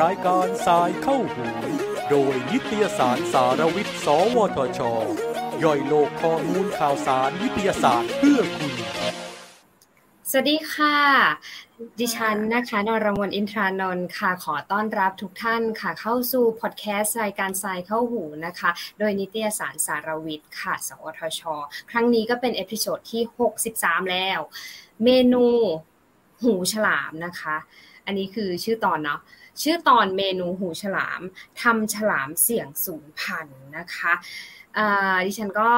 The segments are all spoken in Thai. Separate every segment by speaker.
Speaker 1: รายการ Sci เข้าหูโดยนิตยสารสารวิทย์ สวทช ย่อยโลกข้อมูลข่าวสารวิทยาศาสตร์เพื่อคุณ
Speaker 2: สวัสดีค่ะ ดิฉันนะคะนรมนอินทรานนท์ค่ะ ขอต้อนรับทุกท่านค่ะ เข้าสู่พอดแคสต์รายการทรายเข้าหูนะคะ โดยนิตยสารสารวิทย์ค่ะ สวทช ครั้งนี้ก็เป็น episode ที่ 63 แล้ว เมนูหูฉลามนะคะ อันนี้คือชื่อตอนเนาะชื่อตอนเมนูหูฉลามทำฉลามเสี่ยงสูญพันธุ์นะคะดิฉันก็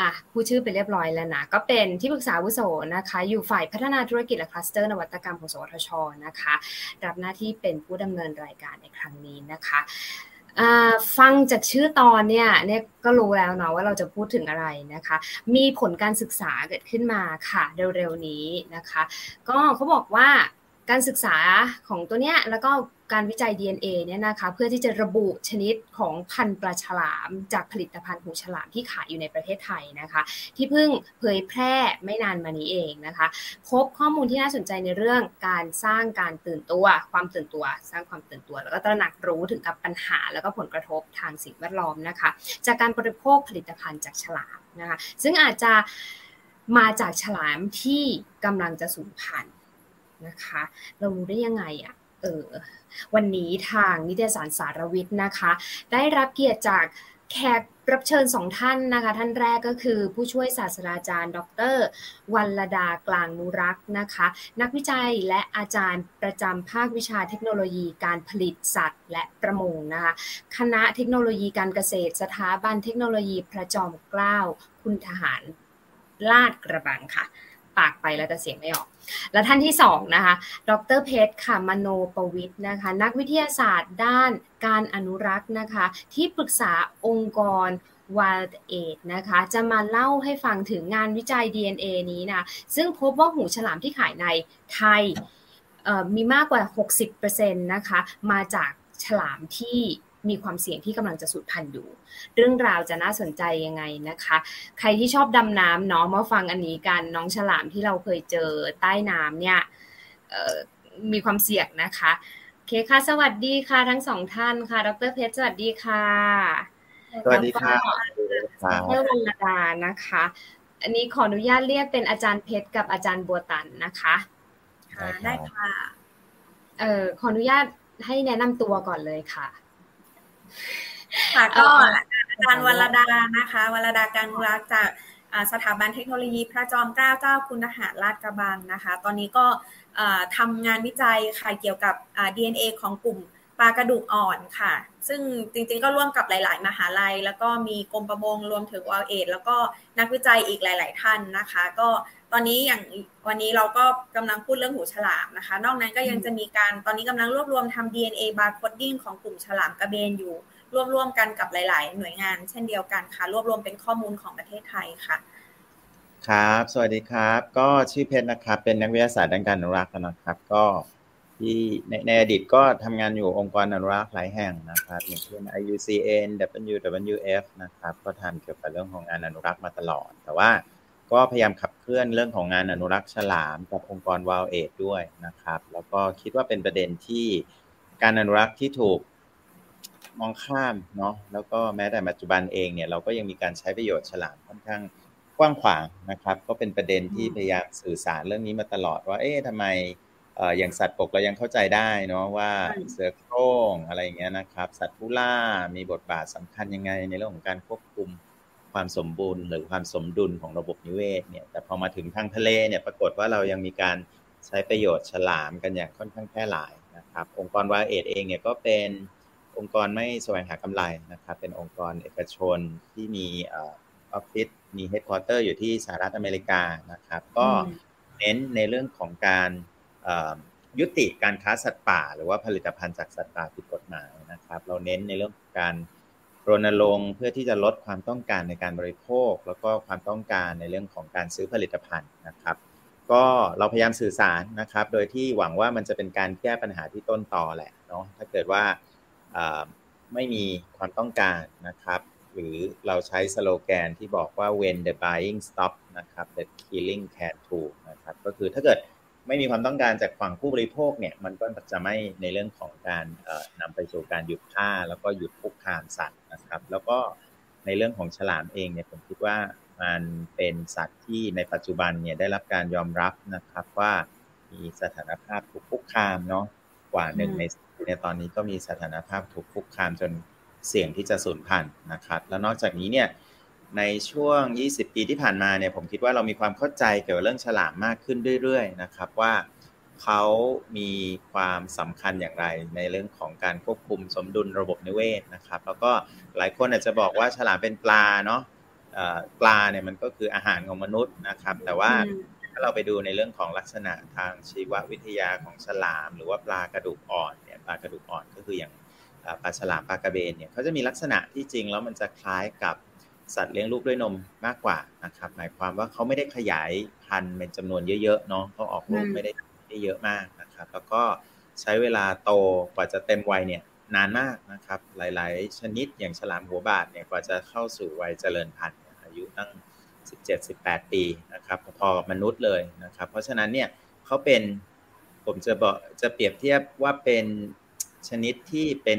Speaker 2: อะพูดชื่อไปเรียบร้อยแล้วนะ ก็เป็นที่ปรึกษาวุโสนะคะ อยู่ฝ่ายพัฒนาธุรกิจและคลัสเตอร์นวัตกรรมของสวทชนะคะ รับหน้าที่เป็นผู้ดำเนินรายการในครั้งนี้นะคะ ฟังจากชื่อตอนเนี่ยเนี่ยก็รู้แล้วเนาะว่าเราจะพูดถึงอะไรนะคะ มีผลการศึกษาเกิดขึ้นมาค่ะเร็วๆนี้นะคะ ก็เขาบอกว่าการศึกษาของตัวเนี้ยแล้วก็ การวิจัย DNA เนี่ยนะคะเพื่อที่จะระบุชนิดของพันธุ์ปลาฉลาม จากผลิตภัณฑ์หูฉลามที่ขายอยู่ในประเทศไทยนะคะ ที่เพิ่งเผยแพร่ไม่นานมานี้เองนะคะ พบข้อมูลที่น่าสนใจในเรื่องการสร้างการตื่นตัว ความตื่นตัว สร้างความตื่นตัว แล้วก็ตระหนักรู้ถึงกับปัญหา แล้วก็ผลกระทบทางสิ่งแวดล้อมนะคะ จากการบริโภคผลิตภัณฑ์จากฉลามนะคะซึ่งอาจจะมาจากฉลามที่กำลังจะสูญพันธุ์นะคะ เรารู้ได้ยังไงอะ่ะ เออวันนี้ทางนิตยสารสารวิทย์นะคะ ได้รับเกียรติจากแขกรับเชิญสองท่านนะคะ ท่านแรกก็คือผู้ช่วยศาสตราจารย์ ดรวัลดากลางนุรักษ์นะคะ นักวิจัยและอาจารย์ประจำภาควิชาเทคโนโลยีการผลิตสัตว์ และประมงนะคะ คณะเทคโนโลยีการเกษตรสถาบันเทคโนโลยีพระจอมเกล้าคุณทหารลาดกระบังค่ะ ปากไปแล้วแต่เสียงไม่ออก และท่านที่สองนะคะ ดรเพชรค่ะมโนปวิทย์นะคะ นักวิทยาศาสตร์ด้านการอนุรักษ์นะคะ ที่ปรึกษาองค์กร Wild Aid นะคะ จะมาเล่าให้ฟังถึงงานวิจัย DNA นี้นะ ซึ่งพบว่าหูฉลามที่ขายในไทยมีมากกว่า 60%นะคะ มาจากฉลามที่ มีความเสี่ยงที่กำลังจะสูญพันธุ์อยู่ เรื่องราวจะน่าสนใจยังไงนะคะ ใครที่ชอบดำน้ำเนาะมาฟังอันนี้กันน้องฉลามที่เราเคยเจอใต้น้ำเนี่ยมีความเสี่ยงนะคะโอเคค่ะสวัสดีค่ะทั้งสองท่านค่ะ ดรเพชรสวัสดีค่ะ
Speaker 3: สวัสดีค่ะ
Speaker 2: ดรวรรณดานะคะ อันนี้ขออนุญาตเรียกเป็นอาจารย์เพชรกับอาจารย์บัวตันนะคะ
Speaker 4: ค่ะได้ค่ะ
Speaker 2: เอ่อขออนุญาตให้แนะนำตัวก่อนเลยค่ะ
Speaker 4: ค่ะก็อาจารย์วรดานะคะวรดาการรักจากสถาบันเทคโนโลยีพระจอมเกล้าเจ้าคุณทหารลาดกระบังนะคะ ตอนนี้ก็ทำงานวิจัยค่ะเกี่ยวกับ DNA ของกลุ่มปลากระดูกอ่อนค่ะ ซึ่งจริงๆก็ร่วมกับหลาย ๆ มหาลัย แล้วก็มีกรมประมงรวมถึงวอลเอดแล้วก็นักวิจัยอีกหลาย ๆ ท่านนะคะ ก็ ตอนนี้อย่างวันนี้เราก็กำลังพูดเรื่องหูฉลามนะคะ นอกนั้นก็ยังจะมีการตอนนี้กำลังรวบรวมทำ DNA barcoding ของกลุ่มฉลามกระเบนอยู่ร่วมๆกันกับหลาย ๆ หน่วยงาน เช่นเดียวกันค่ะ รวบรวมเป็นข้อมูลของประเทศไทยค่ะ
Speaker 3: ครับ สวัสดีครับ ก็ชื่อเพชรนะครับ เป็นนักวิทยาศาสตร์ด้านการอนุรักษ์นะครับ ก็ที่ในในอดีตก็ทำงานอยู่องค์กรอนุรักษ์หลายแห่งนะครับ อย่างเช่น IUCN WWF นะครับ ก็ทำเกี่ยวกับเรื่องของงานอนุรักษ์มาตลอด แต่ว่า ก็พยายามขับเคลื่อนเรื่องของงานอนุรักษ์ฉลามกับองค์กรวาลเอดด้วยนะครับ แล้วก็คิดว่าเป็นประเด็นที่การอนุรักษ์ที่ถูกมองข้ามเนาะแล้วก็แม้แต่ปัจจุบันเองเนี่ยเราก็ยังมีการใช้ประโยชน์ฉลามค่อนข้างกว้างขวางนะครับ ก็เป็นประเด็นที่พยายามสื่อสารเรื่องนี้มาตลอดว่า เอ๊ะทำไมอย่างสัตว์ปกเรายังเข้าใจได้เนาะว่าเสือโคร่งอะไรอย่างเงี้ยนะครับ สัตว์ผู้ล่ามีบทบาทสำคัญยังไงในเรื่องของการควบคุม ความสมบูรณ์หรือความสมดุลของระบบนิเวศเนี่ย แต่พอมาถึงทางทะเลเนี่ยปรากฏว่าเรายังมีการใช้ประโยชน์ฉลามกันอย่างค่อนข้างแพร่หลายนะครับ องค์กร WildAid เองเนี่ยก็เป็นองค์กรไม่แสวงหากำไรนะครับ เป็นองค์กรเอกชนที่มีออฟฟิศมี headquarter อยู่ที่สหรัฐอเมริกานะครับ ก็เน้นในเรื่องของการยุติการค้าสัตว์ป่า หรือว่าผลิตภัณฑ์จากสัตว์ป่าผิดกฎหมายนะครับ เราเน้นในเรื่องของการ รณรงค์เพื่อที่จะลดความต้องการในการบริโภค แล้วก็ความต้องการในเรื่องของการซื้อผลิตภัณฑ์นะครับ ก็เราพยายามสื่อสารนะครับ โดยที่หวังว่ามันจะเป็นการแก้ปัญหาที่ต้นต่อแหละเนาะถ้าเกิดว่าไม่มีความต้องการนะครับ หรือเราใช้สโลแกนที่บอกว่า when the buying stop นะครับ that killing can too นะครับก็คือถ้าเกิด ไม่มีความต้องการจากฝั่งผู้บริโภคเนี่ยมันก็จะไม่ในเรื่องของการนำไปสู่การหยุดฆ่า แล้วก็หยุดคุกคามสัตว์นะครับ แล้วก็ในเรื่องของฉลามเองเนี่ยผมคิดว่ามันเป็นสัตว์ที่ในปัจจุบันเนี่ยได้รับการยอมรับนะครับว่ามีสถานภาพถูกคุกคามเนาะกว่าหนึ่งในในตอนนี้ก็มีสถานภาพถูกคุกคามจนเสี่ยงที่จะสูญพันธุ์นะครับ แล้วนอกจากนี้เนี่ย ในช่วง 20 ปีที่ผ่านมาเนี่ยผมคิดว่าเรามีความเข้าใจเกี่ยวกับเรื่องฉลามมากขึ้นเรื่อยๆนะครับว่าเขามีความสำคัญอย่างไรในเรื่องของการควบคุมสมดุลระบบนิเวศนะครับ แล้วก็หลายคนอาจจะบอกว่าฉลามเป็นปลาเนาะปลาเนี่ยมันก็คืออาหารของมนุษย์นะครับ แต่ว่าถ้าเราไปดูในเรื่องของลักษณะทางชีววิทยาของฉลาม หรือว่าปลากระดูกอ่อนเนี่ยปลากระดูกอ่อนก็คืออย่างปลาฉลามปลากระเบนเนี่ยเขาจะมีลักษณะที่จริงแล้วมันจะคล้ายกับ สัตว์เลี้ยงลูกด้วยนมมากกว่านะครับ หมายความว่าเขาไม่ได้ขยายพันธุ์เป็นจำนวนเยอะๆเนาะเขาออกลูกไม่ได้ได้เยอะมากนะครับ แล้วก็ใช้เวลาโตกว่าจะเต็มวัยเนี่ยนานมากนะครับ หลาย ๆ ชนิดอย่างฉลามหัวบาดเนี่ยกว่าจะเข้าสู่วัยเจริญพันธุ์อายุตั้ง 17-18 ปีนะครับ พอกับมนุษย์เลยนะครับ เพราะฉะนั้นเนี่ยเขาเป็นผมจะบอกจะเปรียบเทียบว่าเป็นชนิดที่เป็น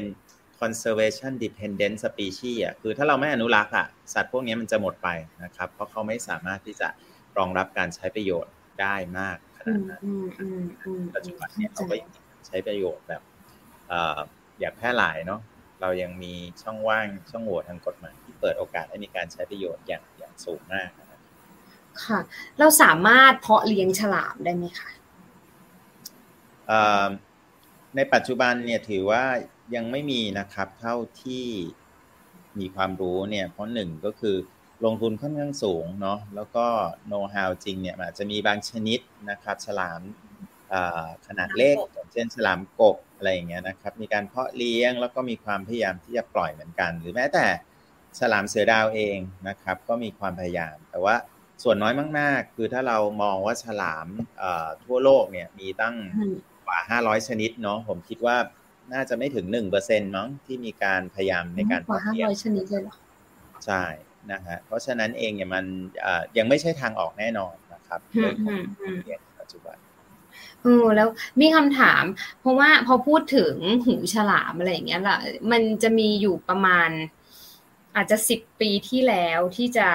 Speaker 3: conservation dependent species อะคือถ้าเราไม่อนุรักษ์อะสัตว์พวกนี้มันจะหมดไปนะครับ เพราะเขาไม่สามารถที่จะรองรับการใช้ประโยชน์ได้มากขนาดนั้นปัจจุบันเนี่ยเขาก็ยังใช้ประโยชน์แบบอยากแพร่หลายเนาะเรายังมีช่องว่างช่องโหว่ทางกฎหมายที่เปิดโอกาสให้มีการใช้ประโยชน์อย่างอย่างสูงมาก
Speaker 2: ค่ะ เราสามารถเพาะเลี้ยงฉลามได้ไหมคะ
Speaker 3: ในปัจจุบันเนี่ยถือว่า ยังไม่มีนะครับ เท่าที่มีความรู้เนี่ยเพราะหนึ่งก็คือลงทุนค่อนข้างสูงเนาะแล้วก็โน้ตฮาวจริงเนี่ยอาจจะมีบางชนิดนะครับ ฉลามขนาดเล็กอย่างเช่นฉลามกบอะไรอย่างเงี้ยนะครับ มีการเพาะเลี้ยงแล้วก็มีความพยายามที่จะปล่อยเหมือนกัน หรือแม้แต่ฉลามเสือดาวเองนะครับ ก็มีความพยายาม แต่ว่าส่วนน้อยมากๆ คือถ้าเรามองว่าฉลามทั่วโลกเนี่ยมีตั้งกว่า 500 ชนิดเนาะผมคิดว่า น่าจะไม่ถึงหนึ่งเปอร์เซ็นต์มั้งที่มีการพยายามในการ
Speaker 2: เพาะเลี้ยงชนิดเลยเหรอ
Speaker 3: ใช่นะฮะเพราะฉะนั้นเองเนี่ยมันยังไม่ใช่ทางออกแน่นอนนะครับเรื่องของเลี้ยงปัจจุบัน
Speaker 2: เออแล้วมีคำถาม เพราะว่าพอพูดถึงหูฉลามอะไรอย่างเงี้ยล่ะมันจะมีอยู่ประมาณ อาจจะสิบปีที่แล้วที่จะ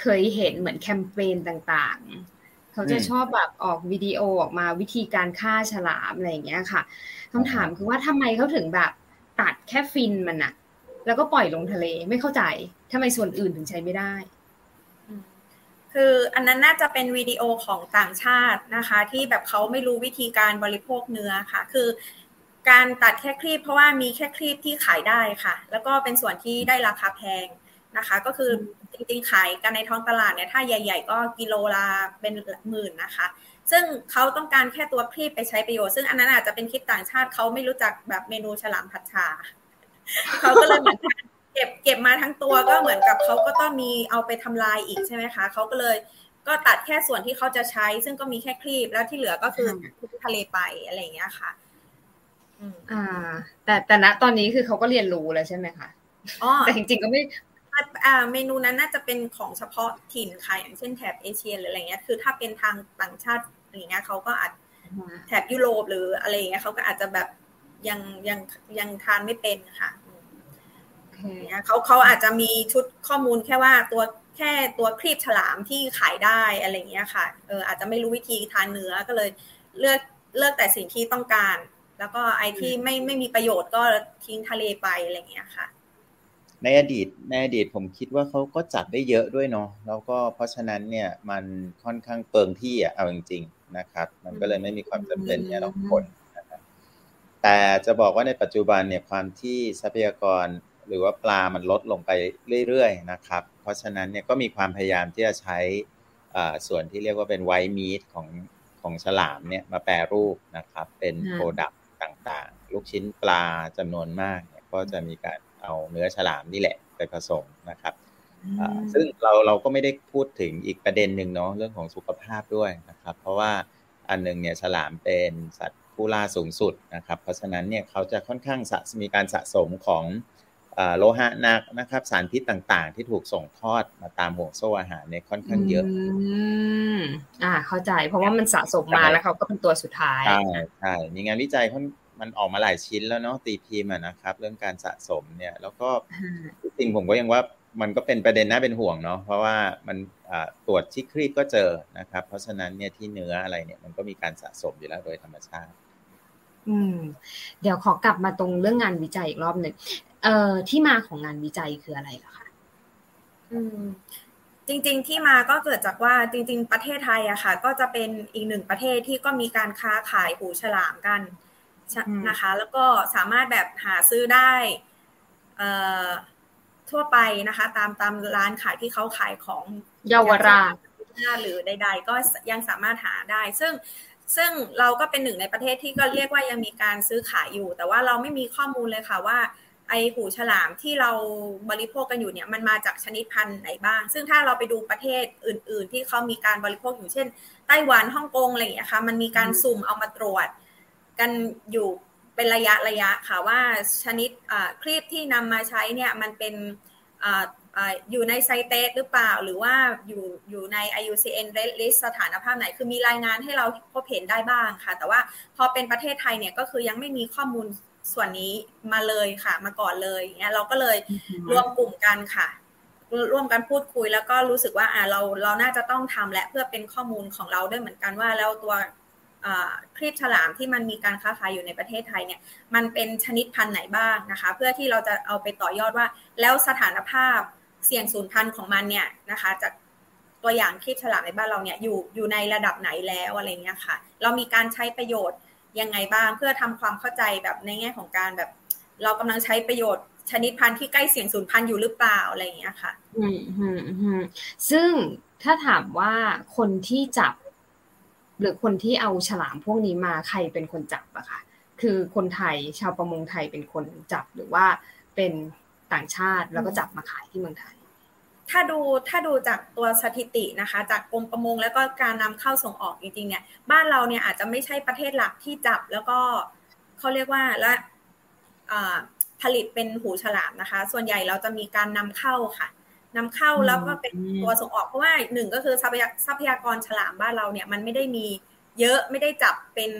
Speaker 2: เคยเห็นเหมือนแคมเปญต่างๆ เขาจะชอบแบบออกวิดีโอออกมาวิธีการฆ่าฉลามอะไรอย่างเงี้ยค่ะคำถามคือว่าทำไมเขาถึงแบบตัดแค่ฟินมันอะแล้วก็ปล่อยลงทะเลไม่เข้าใจทำไมส่วนอื่นถึงใช้ไม่ได้
Speaker 4: คืออันนั้นน่าจะเป็นวิดีโอของต่างชาตินะคะ ที่แบบเขาไม่รู้วิธีการบริโภคเนื้อค่ะ คือ การตัดแค่ครีบเพราะว่ามีแค่ครีบที่ขายได้ค่ะ แล้วก็เป็นส่วนที่ได้ราคาแพง นะคะ ก็คือจริงๆขายกันในท้องตลาดเนี่ยถ้าใหญ่ ๆ ก็กิโลละเป็นหมื่นนะคะ ซึ่งเขาต้องการแค่ตัวครีบไปใช้ประโยชน์ซึ่งอันนั้นอาจจะเป็นคลิปต่างชาติเขาไม่รู้จักแบบเมนูฉลามผัดชาเขาก็เลยเหมือนเก็บเก็บมาทั้งตัวก็เหมือนกับเขาก็ต้องมีเอาไปทำลายอีกใช่ไหมคะเขาก็เลยก็ตัดแค่ส่วนที่เขาจะใช้ ซึ่งก็มีแค่ครีบแล้วที่เหลือก็คือทะเลไปอะไรอย่างเงี้ยค่ะ
Speaker 2: อ่า แต่แต่ณตอนนี้คือเขาก็เรียนรู้แล้วใช่ไหมคะอ๋อแต่จริงๆก็ไม่
Speaker 4: อ่าเมนูนั้นน่าจะเป็นของเฉพาะถิ่นค่ะอย่างเช่นแถบเอเชียหรืออะไรเงี้ยคือถ้าเป็นทางต่างชาติอะไรเงี้ยเขาก็อาจแถบยุโรปหรืออะไรเงี้ยเขาก็อาจจะแบบยังยังยังทานไม่เป็นค่ะเขาเขาอาจจะมีชุดข้อมูลแค่ว่าตัวแค่ตัวครีบฉลามที่ขายได้อะไรเงี้ยค่ะเอออาจจะไม่รู้วิธีทานเนื้อก็เลยเลือกเลือกแต่สิ่งที่ต้องการ แล้วก็ไอที่ไม่ไม่มีประโยชน์ก็ทิ้งทะเลไปอะไรเงี้ยค่ะ
Speaker 3: ในอดีตในอดีตผมคิดว่าเขาก็จัดได้เยอะด้วยเนาะแล้วก็เพราะฉะนั้นเนี่ยมันค่อนข้างเปิงที่อะเอาจริงๆนะครับ มันก็เลยไม่มีความจำเป็นเนี่ยเราคนนะครับแต่จะบอกว่าในปัจจุบันเนี่ยความที่ทรัพยากรหรือว่าปลามันลดลงไปเรื่อยๆนะครับ เพราะฉะนั้นเนี่ยก็มีความพยายามที่จะใช้ส่วนที่เรียกว่าเป็นไวท์มีทของของฉลามเนี่ยมาแปรรูปนะครับ เป็นโปรดักต์ต่างๆ ลูกชิ้นปลาจำนวนมากเนี่ยก็จะมีการ เอาเนื้อฉลามนี่แหละไปผสมนะครับซึ่งเราเราก็ไม่ได้พูดถึงอีกประเด็นหนึ่งเนาะเรื่องของสุขภาพด้วยนะครับ เพราะว่าอันหนึ่งเนี่ยฉลามเป็นสัตว์ผู้ล่าสูงสุดนะครับ เพราะฉะนั้นเนี่ยเขาจะค่อนข้างมีการสะสมของโลหะหนักนะครับสารพิษต่างๆ ที่ถูกส่งทอดมาตามห่วงโซ่อาหารเนี่ยค่อนข้างเยอะ
Speaker 2: อ่าเข้าใจเพราะว่ามันสะสมมาแล้วเขาก็เป็นตัวสุดท้าย
Speaker 3: ใช่ใช่มีงานวิจัย มันออกมาหลายชิ้นแล้วเนาะตีพิมพ์นะครับ เรื่องการสะสมเนี่ย แล้วก็จริงผมก็ยังว่ามันก็เป็นประเด็นน่าเป็นห่วงเนาะเพราะว่ามันตรวจที่ครีบก็เจอนะครับ เพราะฉะนั้นเนี่ยที่เนื้ออะไรเนี่ยมันก็มีการสะสมอยู่แล้วโดยธรรมชาติ
Speaker 2: อืม เดี๋ยวขอกลับมาตรงเรื่องงานวิจัยอีกรอบหนึ่งเอ่อที่มาของงานวิจัยคืออะไรล่ะคะ
Speaker 4: อืมจริงๆที่มาก็เกิดจากว่าจริง ๆ ประเทศไทยอะค่ะ ก็จะเป็นอีกหนึ่งประเทศที่ก็มีการค้าขายหูฉลามกัน นะคะ แล้วก็สามารถแบบหาซื้อได้ทั่วไปนะคะ ตามตามร้านขายที่เขาขายของ
Speaker 2: เยาวราช
Speaker 4: หรือใด ๆ ก็ยังสามารถหาได้ ซึ่งซึ่งเราก็เป็นหนึ่งในประเทศที่ก็เรียกว่ายังมีการซื้อขายอยู่ แต่ว่าเราไม่มีข้อมูลเลยค่ะว่า ไอหูฉลามที่เราบริโภคกันอยู่เนี่ยมันมาจากชนิดพันธุ์ไหนบ้าง ซึ่งถ้าเราไปดูประเทศอื่น ๆ ที่เขามีการบริโภคอยู่เช่น ไต้หวันฮ่องกงอะไรอย่างเงี้ยค่ะมันมีการสุ่มเอามาตรวจ กันอยู่เป็นระยะระยะค่ะว่าชนิดคลิปที่นำมาใช้เนี่ยมันเป็นอยู่ในไซเตสหรือเปล่า หรือว่าอยู่อยู่ใน IUCN Red List สถานภาพไหน คือมีรายงานให้เราพบเห็นได้บ้างค่ะ แต่ว่าพอเป็นประเทศไทยเนี่ยก็คือยังไม่มีข้อมูลส่วนนี้มาเลยค่ะ มาก่อนเลยเนี่ยเราก็เลยรวมกลุ่มกันค่ะ ร่วมกันพูดคุยแล้วก็รู้สึกว่าอ่าเราเราน่าจะต้องทำและเพื่อเป็นข้อมูลของเราด้วยเหมือนกันว่าแล้วตัว ครีบฉลามที่มันมีการค้าขายอยู่ในประเทศไทยเนี่ยมันเป็นชนิดพันธุ์ไหนบ้างนะคะ เพื่อที่เราจะเอาไปต่อยอดว่า แล้วสถานภาพเสี่ยงสูญพันธุ์ของมันเนี่ยนะคะจากตัวอย่างครีบฉลามในบ้านเราเนี่ยอยู่อยู่ในระดับไหนแล้วอะไรเงี้ยค่ะ เรามีการใช้ประโยชน์ยังไงบ้างเพื่อทำความเข้าใจแบบในแง่ของการแบบ เรากำลังใช้ประโยชน์ชนิดพันธุ์ที่ใกล้เสี่ยงสูญพันธุ์อยู่หรือเปล่าอะไรเงี้ยค่ะ
Speaker 2: อืมอืมอืมซึ่งถ้าถามว่าคนที่จับ หรือคนที่เอาฉลามพวกนี้มาใครเป็นคนจับอะคะคือคนไทยชาวประมงไทยเป็นคนจับหรือว่าเป็นต่างชาติแล้วก็จับมาขายที่เมืองไทย
Speaker 4: ถ้าดูถ้าดูจากตัวสถิตินะคะ จากกรมประมงแล้วก็การนำเข้าส่งออกจริงๆเนี่ยบ้านเราเนี่ยอาจจะไม่ใช่ประเทศหลักที่จับแล้วก็เขาเรียกว่าและผลิตเป็นหูฉลามนะคะ ส่วนใหญ่เราจะมีการนำเข้าค่ะ นำเข้าแล้วก็เป็นตัวส่งออกเพราะว่าหนึ่งก็คือทรัพยากรฉลามบ้านเราเนี่ยมันไม่ได้มีเยอะไม่ได้จับเป็น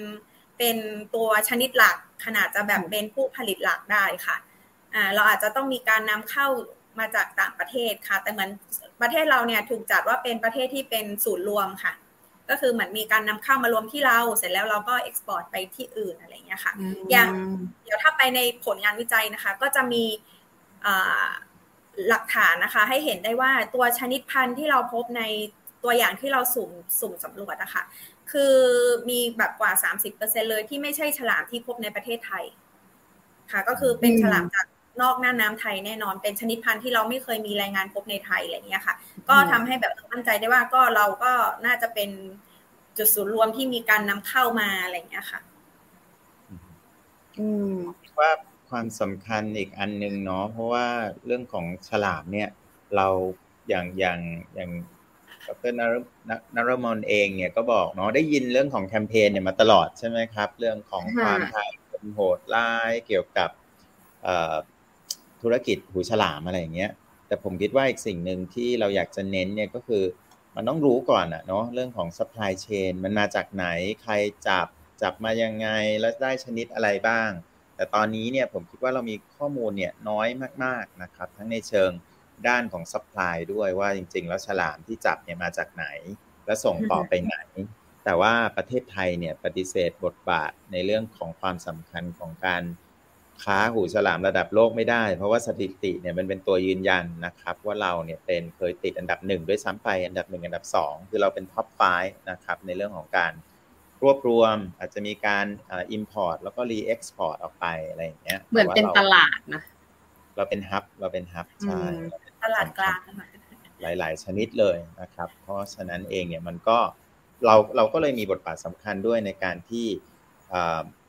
Speaker 4: เป็นตัวชนิดหลักขนาดจะแบบเป็นผู้ผลิตหลักได้ค่ะอ่าเราอาจจะต้องมีการนำเข้ามาจากต่างประเทศค่ะ แต่เหมือนประเทศเราเนี่ยถูกจัดว่าเป็นประเทศที่เป็นศูนย์รวมค่ะ ก็คือเหมือนมีการนำเข้ามารวมที่เราเสร็จแล้วเราก็เอ็กซ์พอร์ตไปที่อื่นอะไรเงี้ยค่ะ อย่างเดี๋ยวถ้าไปในผลงานวิจัยนะคะ ก็จะมี หลักฐานนะคะ ให้เห็นได้ว่าตัวชนิดพันธุ์ที่เราพบในตัวอย่างที่เราสุ่มสุ่มสำรวจนะคะคือมีแบบกว่า 30%เลยที่ไม่ใช่ฉลามที่พบในประเทศไทย ค่ะ ก็คือเป็นฉลามจากนอกหน้าน้ำไทยแน่นอนเป็นชนิดพันธุ์ที่เราไม่เคยมีรายงานพบในไทยอะไรเงี้ยค่ะ ก็ทำให้แบบมั่นใจได้ว่าก็เราก็น่าจะเป็นจุดศูนย์รวมที่มีการนำเข้ามาอะไรเงี้ยค่ะ
Speaker 3: อืมว่า ความสำคัญอีกอันหนึ่งเนาะเพราะว่าเรื่องของฉลามเนี่ย เราอย่างอย่างอย่างดรนรนรมนเองเนี่ยก็บอกเนาะได้ยินเรื่องของแคมเปญเนี่ยมาตลอดใช่ไหมครับ เรื่องของความทายคนโหดร้ายเกี่ยวกับธุรกิจหูฉลามอะไรอย่างเงี้ย แต่ผมคิดว่าอีกสิ่งหนึ่งที่เราอยากจะเน้นเนี่ยก็คือมันต้องรู้ก่อนอะเนาะเรื่องของ supply chain มันมาจากไหนใครจับจับมายังไงแล้วได้ชนิดอะไรบ้าง แต่ตอนนี้เนี่ยผมคิดว่าเรามีข้อมูลเนี่ยน้อยมากๆนะครับ ทั้งในเชิงด้านของ supply ด้วยว่าจริง ๆ แล้วฉลามที่จับเนี่ยมาจากไหน และส่งต่อไปไหน แต่ว่าประเทศไทยเนี่ยปฏิเสธบทบาทในเรื่องของความสำคัญของการค้าหูฉลามระดับโลกไม่ได้ เพราะว่าสถิติเนี่ยมันเป็นตัวยืนยันนะครับ ว่าเราเนี่ยเป็นเคยติดอันดับหนึ่งด้วยซ้ำไปอันดับหนึ่งอันดับสองคือเราเป็น top five นะครับในเรื่องของการ รวบรวมอาจจะมีการ import แล้วก็ re-export ออกไปอะไรอย่างเงี้ย
Speaker 2: เหมือนเป็นตลาดนะ
Speaker 3: เราเป็น hub เราเป็น hub ใช่
Speaker 4: ตลาดกลาง
Speaker 3: หลาย ๆ ชนิดเลยนะครับ เพราะฉะนั้นเองเนี่ยมันก็เราเราก็เลยมีบทบาทสำคัญด้วยในการที่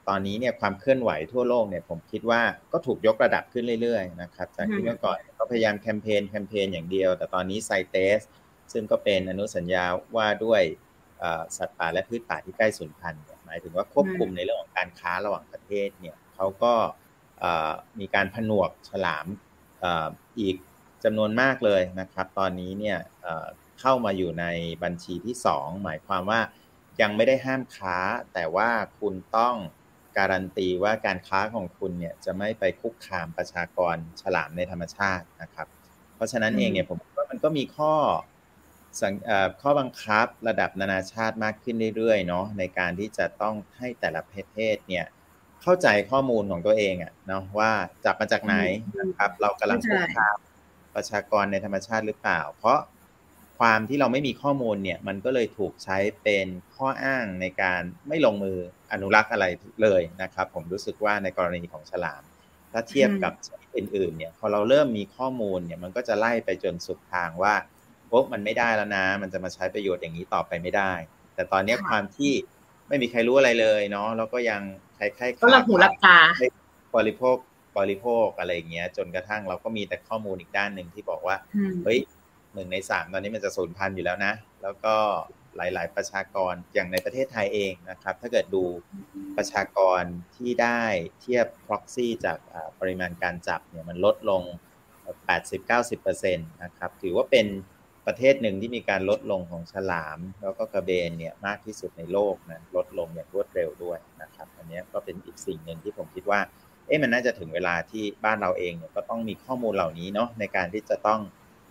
Speaker 3: ตอนนี้เนี่ยความเคลื่อนไหวทั่วโลกเนี่ยผมคิดว่าก็ถูกยกระดับขึ้นเรื่อยๆนะครับจากที่เมื่อก่อนเขาพยายามแคมเปญแคมเปญอย่างเดียว แต่ตอนนี้ไซเตสซึ่งก็เป็นอนุสัญญาว่าด้วย สัตว์ป่าและพืชป่าที่ใกล้สูญพันธุ์หมายถึงว่าควบคุมในเรื่องของการค้าระหว่างประเทศเนี่ยเขาก็มีการผนวกฉลามอีกจำนวนมากเลยนะครับ ตอนนี้เนี่ยเข้ามาอยู่ในบัญชีที่ 2 หมายความว่ายังไม่ได้ห้ามค้า แต่ว่าคุณต้องการันตีว่าการค้าของคุณเนี่ยจะไม่ไปคุกคามประชากรฉลามในธรรมชาตินะครับ เพราะฉะนั้นเองเนี่ยผมว่ามันก็มีข้อ ข้อบังคับระดับนานาชาติมากขึ้นเรื่อยๆเนาะในการที่จะต้องให้แต่ละประเทศเนี่ยเข้าใจข้อมูลของตัวเองอะเนาะว่าจับมาจากไหนนะครับ เรากำลังคุกคามประชากรในธรรมชาติหรือเปล่า เพราะความที่เราไม่มีข้อมูลเนี่ยมันก็เลยถูกใช้เป็นข้ออ้างในการไม่ลงมืออนุรักษ์อะไรเลยนะครับ ผมรู้สึกว่าในกรณีของฉลาม ถ้าเทียบกับชนิดอื่นๆเนี่ยพอเราเริ่มมีข้อมูลเนี่ยมันก็จะไล่ไปจนสุดทางว่า พบมันไม่ได้แล้วนะ มันจะมาใช้ประโยชน์อย่างนี้ต่อไปไม่ได้ แต่ตอนนี้ความที่ไม่มีใครรู้อะไรเลยเนาะแล้วก็ยังใครๆ
Speaker 2: ก็หลับหูหลับตา
Speaker 3: บริโภคบริโภคอะไรอย่างเงี้ย จนกระทั่งเราก็มีแต่ข้อมูลอีกด้านหนึ่งที่บอกว่าเฮ้ยหนึ่งในสามตอนนี้มันจะสูญพันธุ์อยู่แล้วนะ แล้วก็หลาย ๆ ประชากรอย่างในประเทศไทยเองนะครับ ถ้าเกิดดูประชากรที่ได้เทียบ proxy จากปริมาณการจับเนี่ยมันลดลง 80-90%นะครับ ถือว่าเป็น ประเทศหนึ่งที่มีการลดลงของฉลาม แล้วก็กระเบนเนี่ยมากที่สุดในโลกนะลดลงอย่างรวดเร็วด้วยนะครับอันนี้ก็เป็นอีกสิ่งหนึ่งที่ผมคิดว่าเอ๊ะมันน่าจะถึงเวลาที่บ้านเราเองเนี่ยก็ต้องมีข้อมูลเหล่านี้เนาะในการที่จะต้อง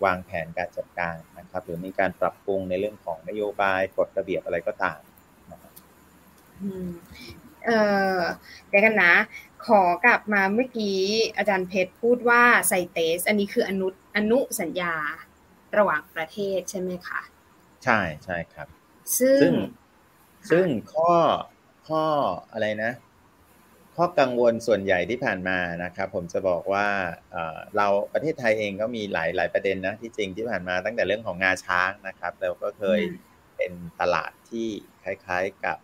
Speaker 3: วางแผนการจัดการนะครับหรือมีการปรับปรุงในเรื่องของนโยบายกฎระเบียบอะไรก็ตามนะครับ
Speaker 2: เออเดี๋ยวกันนะ ขอกลับมาเมื่อกี้อาจารย์เพชรพูดว่าไซเตส อันนี้คืออนุอนุสัญญา ระหว่างประเทศใช่ไหมคะ
Speaker 3: ใช่ใช่ครับ
Speaker 2: ซึ่ง
Speaker 3: ซึ่งข้อข้ออะไรนะ ข้อกังวลส่วนใหญ่ที่ผ่านมานะครับ ผมจะบอกว่าเราประเทศไทยเองก็มีหลายหลายประเด็นนะที่จริงที่ผ่านมาตั้งแต่เรื่องของงาช้างนะครับเราก็เคยเป็นตลาดที่คล้ายๆกับ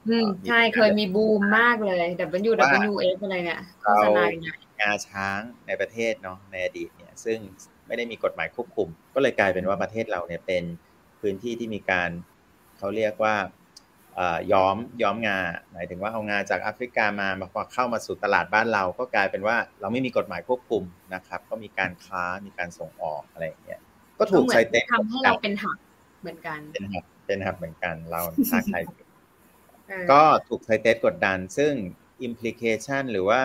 Speaker 2: ใช่เคยมีบูมมากเลย WWF อะไรเนี่ยโฆษณา
Speaker 3: งาช้างในประเทศเนาะในอดีตเนี่ย ซึ่ง ไม่ได้มีกฎหมายควบคุม ก็เลยกลายเป็นว่าประเทศเราเนี่ยเป็นพื้นที่ที่มีการเขาเรียกว่าย้อมย้อมงาหมายถึงว่าเอางาจากแอฟริกามามาพอเข้ามาสู่ตลาดบ้านเรา ก็กลายเป็นว่าเราไม่มีกฎหมายควบคุมนะครับ ก็มีการค้ามีการส่งออกอะไรอย่างเงี้ยก็ถูก CITES
Speaker 2: ทำให้้เราเป็นหักเหมือนกัน
Speaker 3: เป็นหักเป็นหักเหมือนกันเราค้าขายก็ถูก CITES กดดัน ซึ่ง implication หรือว่า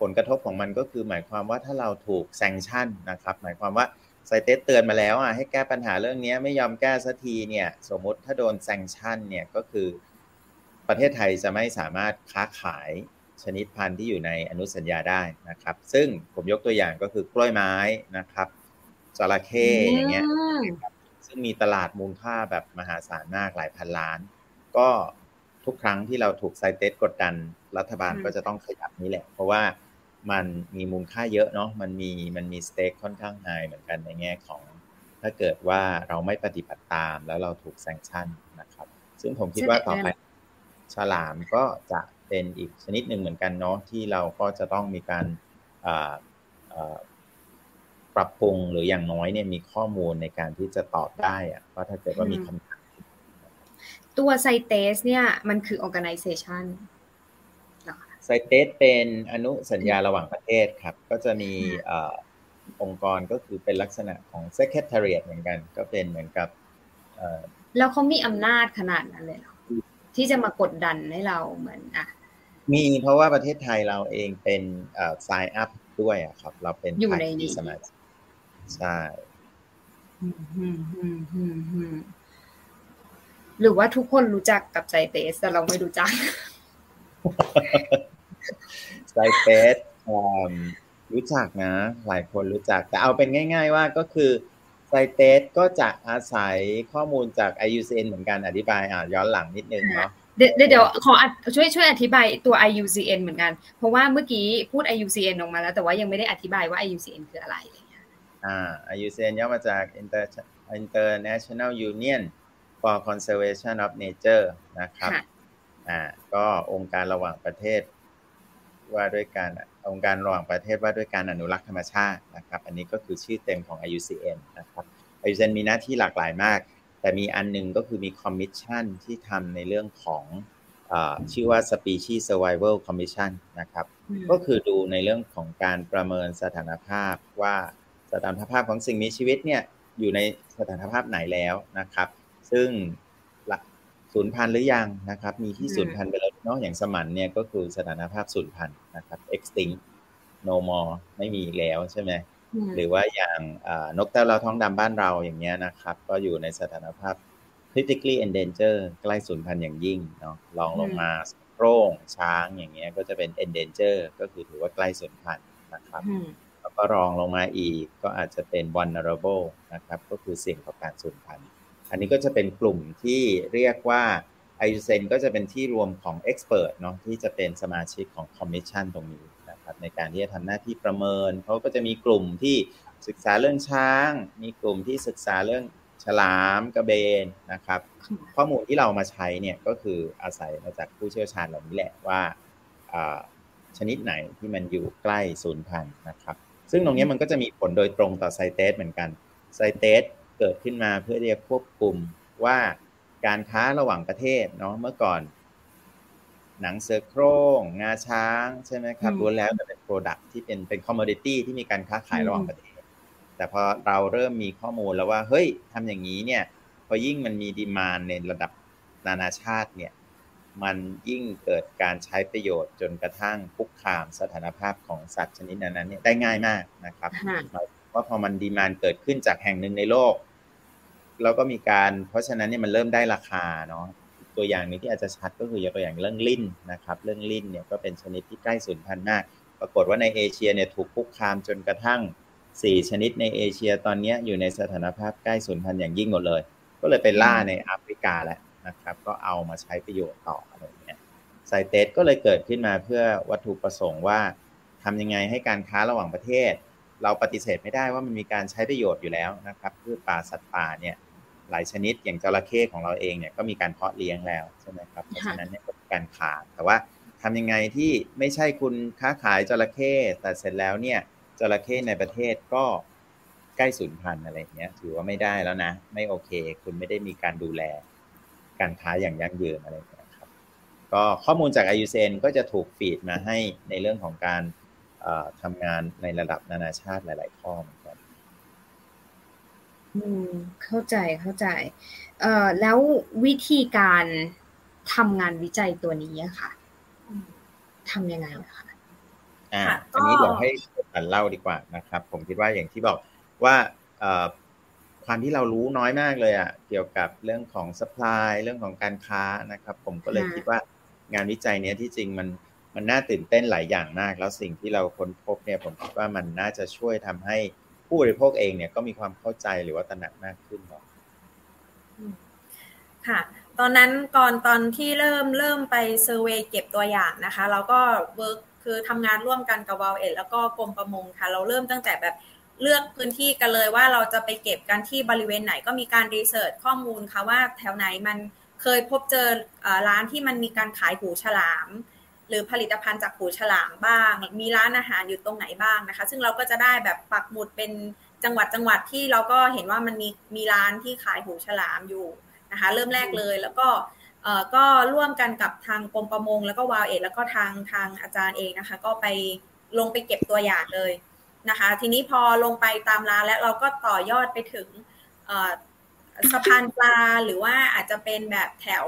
Speaker 3: ผลกระทบของมันก็คือหมายความว่าถ้าเราถูก sanction นะครับ หมายความว่าไซเตสเตือนมาแล้วอะให้แก้ปัญหาเรื่องนี้ไม่ยอมแก้สักทีเนี่ย สมมติถ้าโดนแซงชั่นเนี่ยก็คือประเทศไทยจะไม่สามารถค้าขายชนิดพันธุ์ที่อยู่ในอนุสัญญาได้นะครับ ซึ่งผมยกตัวอย่างก็คือกล้วยไม้นะครับจระเข้อย่างเงี้ยซึ่งมีตลาดมูลค่าแบบมหาศาลมากหลายพันล้าน ก็ทุกครั้งที่เราถูกไซเตสกดดันรัฐบาลก็จะต้องขยับนี้แหละ เพราะว่า มันมีมูลค่าเยอะเนาะมันมีมันมีสเต็กค่อนข้างไฮเหมือนกันในแง่ของ ถ้าเกิดว่าเราไม่ปฏิบัติตามแล้วเราถูกแซงชั่นนะครับ ซึ่งผมคิดว่าต่อไปฉลามก็จะเป็นอีกชนิดหนึ่งเหมือนกันเนาะที่เราก็จะต้องมีการปรับปรุงหรืออย่างน้อยเนี่ยมีข้อมูลในการที่จะตอบได้อะว่าถ้าเกิดว่ามีคำถาม
Speaker 2: ตัวไซเตสเนี่ยมันคือ organization
Speaker 3: ไซเตสเป็นอนุสัญญาระหว่างประเทศครับ ก็จะมีองค์กรก็คือเป็นลักษณะของ secretariat เหมือนกัน ก็เป็นเหมือนกับ
Speaker 2: แล้วเขามีอำนาจขนาดนั้นเลยเหรอที่จะมากดดันให้เราเหมือนอะ
Speaker 3: มีเพราะว่าประเทศไทยเราเองเป็นเอ่อ sign up ด้วยอะครับ เราเป็น
Speaker 2: อยู่ในนี้
Speaker 3: สมาชิกใช่
Speaker 2: หรือว่าทุกคนรู้จักกับใจเตสแต่เราไม่รู้จัก
Speaker 3: ไซเตสรู้จักนะ หลายคนรู้จัก แต่เอาเป็นง่าย ๆ ว่าก็คือไซเตสก็จะอาศัยข้อมูลจาก IUCN เหมือนกันอธิบายอ่าย้อนหลังนิดนึงเนาะ
Speaker 2: เดี๋ยวเดี๋ยวขอช่วยช่วยอธิบายตัว IUCN เหมือนกัน เพราะว่าเมื่อกี้พูด IUCN ออกมาแล้ว แต่ว่ายังไม่ได้อธิบายว่า IUCN คืออะไรอะไรเงี้ย
Speaker 3: อ่า IUCN ย่อมาจาก Inter International Union for Conservation of Nature นะครับ อ่าก็องค์การระหว่างประเทศ ว่าด้วยการองค์การระหว่างประเทศว่าด้วยการอนุรักษ์ธรรมชาตินะครับ อันนี้ก็คือชื่อเต็มของ IUCN นะครับ IUCN มีหน้าที่หลากหลายมาก แต่มีอันนึงก็คือมีคอมมิชชั่นที่ทำในเรื่องของเอ่อชื่อว่า Species Survival Commission นะครับ ก็คือดูในเรื่องของการประเมินสถานภาพว่าสถานภาพของสิ่งมีชีวิตเนี่ยอยู่ในสถานภาพไหนแล้วนะครับ ซึ่งหลัก ศูนย์พันหรือยังนะครับ มีที่ศูนย์พันไปแล้วเนาะอย่างสมันเนี่ยก็คือสถานภาพศูนย์พันนะครับ extinct no more ไม่มีอีกแล้วใช่ไหมหรือว่าอย่างนกแต้วเราท้องดำบ้านเราอย่างเงี้ยนะครับ ก็อยู่ในสถานภาพ critically endangered ใกล้สูญพันธุ์อย่างยิ่งเนาะลองลงมาโร่งช้างอย่างเงี้ยก็จะเป็น endangered ก็คือถือว่าใกล้สูญพันธุ์นะครับแล้วก็รองลงมาอีกก็อาจจะเป็น vulnerable นะครับ ก็คือเสี่ยงต่อการสูญพันธุ์ อันนี้ก็จะเป็นกลุ่มที่เรียกว่าไอยูเซนก็จะเป็นที่รวมของ expert เพรสเนาะที่จะเป็นสมาชิกของ commission ตรงนี้นะครับในการที่จะทำหน้าที่ประเมินเขาก็จะมีกลุ่มที่ศึกษาเรื่องช้าง มีกลุ่มที่ศึกษาเรื่องฉลามกระเบนนะครับ ข้อมูลที่เรามาใช้เนี่ยก็คืออาศัยมาจากผู้เชี่ยวชาญเหล่านี้แหละว่าชนิดไหนที่มันอยู่ใกล้ศูนย์พันธุ์นะครับ ซึ่งตรงนี้มันก็จะมีผลโดยตรงต่อไซเตสเหมือนกันไซเตส เกิดขึ้นมาเพื่อที่จะควบคุมว่าการค้าระหว่างประเทศเนาะเมื่อก่อน หนังเสือโคร่งงาช้างใช่ไหมครับล้วนแล้วแต่เป็นโปรดักที่เป็นเป็นคอมมอดิตี้ที่มีการค้าขายระหว่างประเทศ แต่พอเราเริ่มมีข้อมูลแล้วว่าเฮ้ยทำอย่างนี้เนี่ยพอยิ่งมันมีดีมานในระดับนานาชาติเนี่ยมันยิ่งเกิดการใช้ประโยชน์จนกระทั่งคุกคามสถานภาพของสัตว์ชนิดนั้นเนี่ยได้ง่ายมากนะครับว่าพอมันดีมานเกิดขึ้นจากแห่งหนึ่งในโลก แล้วก็มีการ เพราะฉะนั้นเนี่ยมันเริ่มได้ราคาเนาะตัวอย่างนี้ที่อาจจะชัดก็คือยกตัวอย่างเรื่องลิ้นนะครับ เรื่องลิ้นเนี่ยก็เป็นชนิดที่ใกล้สูญพันธุ์มาก ปรากฏว่าในเอเชียเนี่ยถูกคุกคามจนกระทั่ง 4 ชนิดในเอเชียตอนนี้อยู่ในสถานภาพใกล้สูญพันธุ์อย่างยิ่งหมดเลย ก็เลยไปล่าในแอฟริกาแล้วนะครับ ก็เอามาใช้ประโยชน์ต่ออะไรเงี้ยไซเตสก็เลยเกิดขึ้นมาเพื่อวัตถุประสงค์ว่าทำยังไงให้การค้าระหว่างประเทศ เราปฏิเสธไม่ได้ว่ามันมีการใช้ประโยชน์อยู่แล้วนะครับพืชป่าสัตว์ป่าเนี่ย หลายชนิดอย่างจระเข้ของเราเองเนี่ยก็มีการเพาะเลี้ยงแล้วใช่ไหมครับเพราะฉะนั้นเนี่ยก็การขาดแต่ว่าทำยังไงที่ไม่ใช่คุณค้าขายจระเข้แต่เสร็จแล้วเนี่ยจระเข้ในประเทศก็ใกล้สูญพันธุ์อะไรเงี้ยถือว่าไม่ได้แล้วนะ ไม่โอเค คุณไม่ได้มีการดูแล การค้าอย่างยั่งยืนอะไรเงี้ยครับก็ข้อมูลจาก i u เซนก็จะถูกฟีดมาให้ในเรื่องของการทำงานในระดับนานาชาติหลาย ๆ ข้อเหมือนกัน
Speaker 2: อืมเข้าใจเข้าใจ เอ่อแล้ววิธีการทำงานวิจัยตัวนี้ค่ะทำยังไงคะ
Speaker 3: อ่าอันนี้เดี๋ยวให้อันเล่าดีกว่านะครับ ผมคิดว่าอย่างที่บอกว่าเอ่อความที่เรารู้น้อยมากเลยอะเกี่ยวกับเรื่องของสป라이เรื่องของการค้านะครับ ผมก็เลยคิดว่างานวิจัยเนี้ยที่จริงมันมันน่าตื่นเต้นหลายอย่างมาก แล้วสิ่งที่เราค้นพบเนี่ยผมคิดว่ามันน่าจะช่วยทำให้ ผู้บริโภคเองเนี่ยก็มีความเข้าใจหรือว่าตระหนักมากขึ้นเเนาะ
Speaker 4: ค่ะ ตอนนั้นก่อนตอนที่เริ่มเริ่มไป survey เก็บตัวอย่างนะคะ เราก็ work คือทำงานร่วมกันกับ WildAid แล้วก็กรมประมงค่ะ เราเริ่มตั้งแต่แบบเลือกพื้นที่กันเลยว่าเราจะไปเก็บกันที่บริเวณไหนก็มีการ research ข้อมูลค่ะว่าแถวไหนมันเคยพบเจอร้านที่มันมีการขายหูฉลาม หรือผลิตภัณฑ์จากหูฉลามบ้าง มีร้านอาหารอยู่ตรงไหนบ้างนะคะ ซึ่งเราก็จะได้แบบปักหมุดเป็นจังหวัดจังหวัดที่เราก็เห็นว่ามันมีมีร้านที่ขายหูฉลามอยู่นะคะ เริ่มแรกเลยแล้วก็เอ่อก็ร่วมกันกับทางกรมประมง แล้วก็วาวเอ็ดแล้วก็ทางทางอาจารย์เองนะคะ ก็ไปลงไปเก็บตัวอย่างเลยนะคะ ทีนี้พอลงไปตามร้านแล้วเราก็ต่อยอดไปถึงสะพานปลาหรือว่าอาจจะเป็นแบบแถว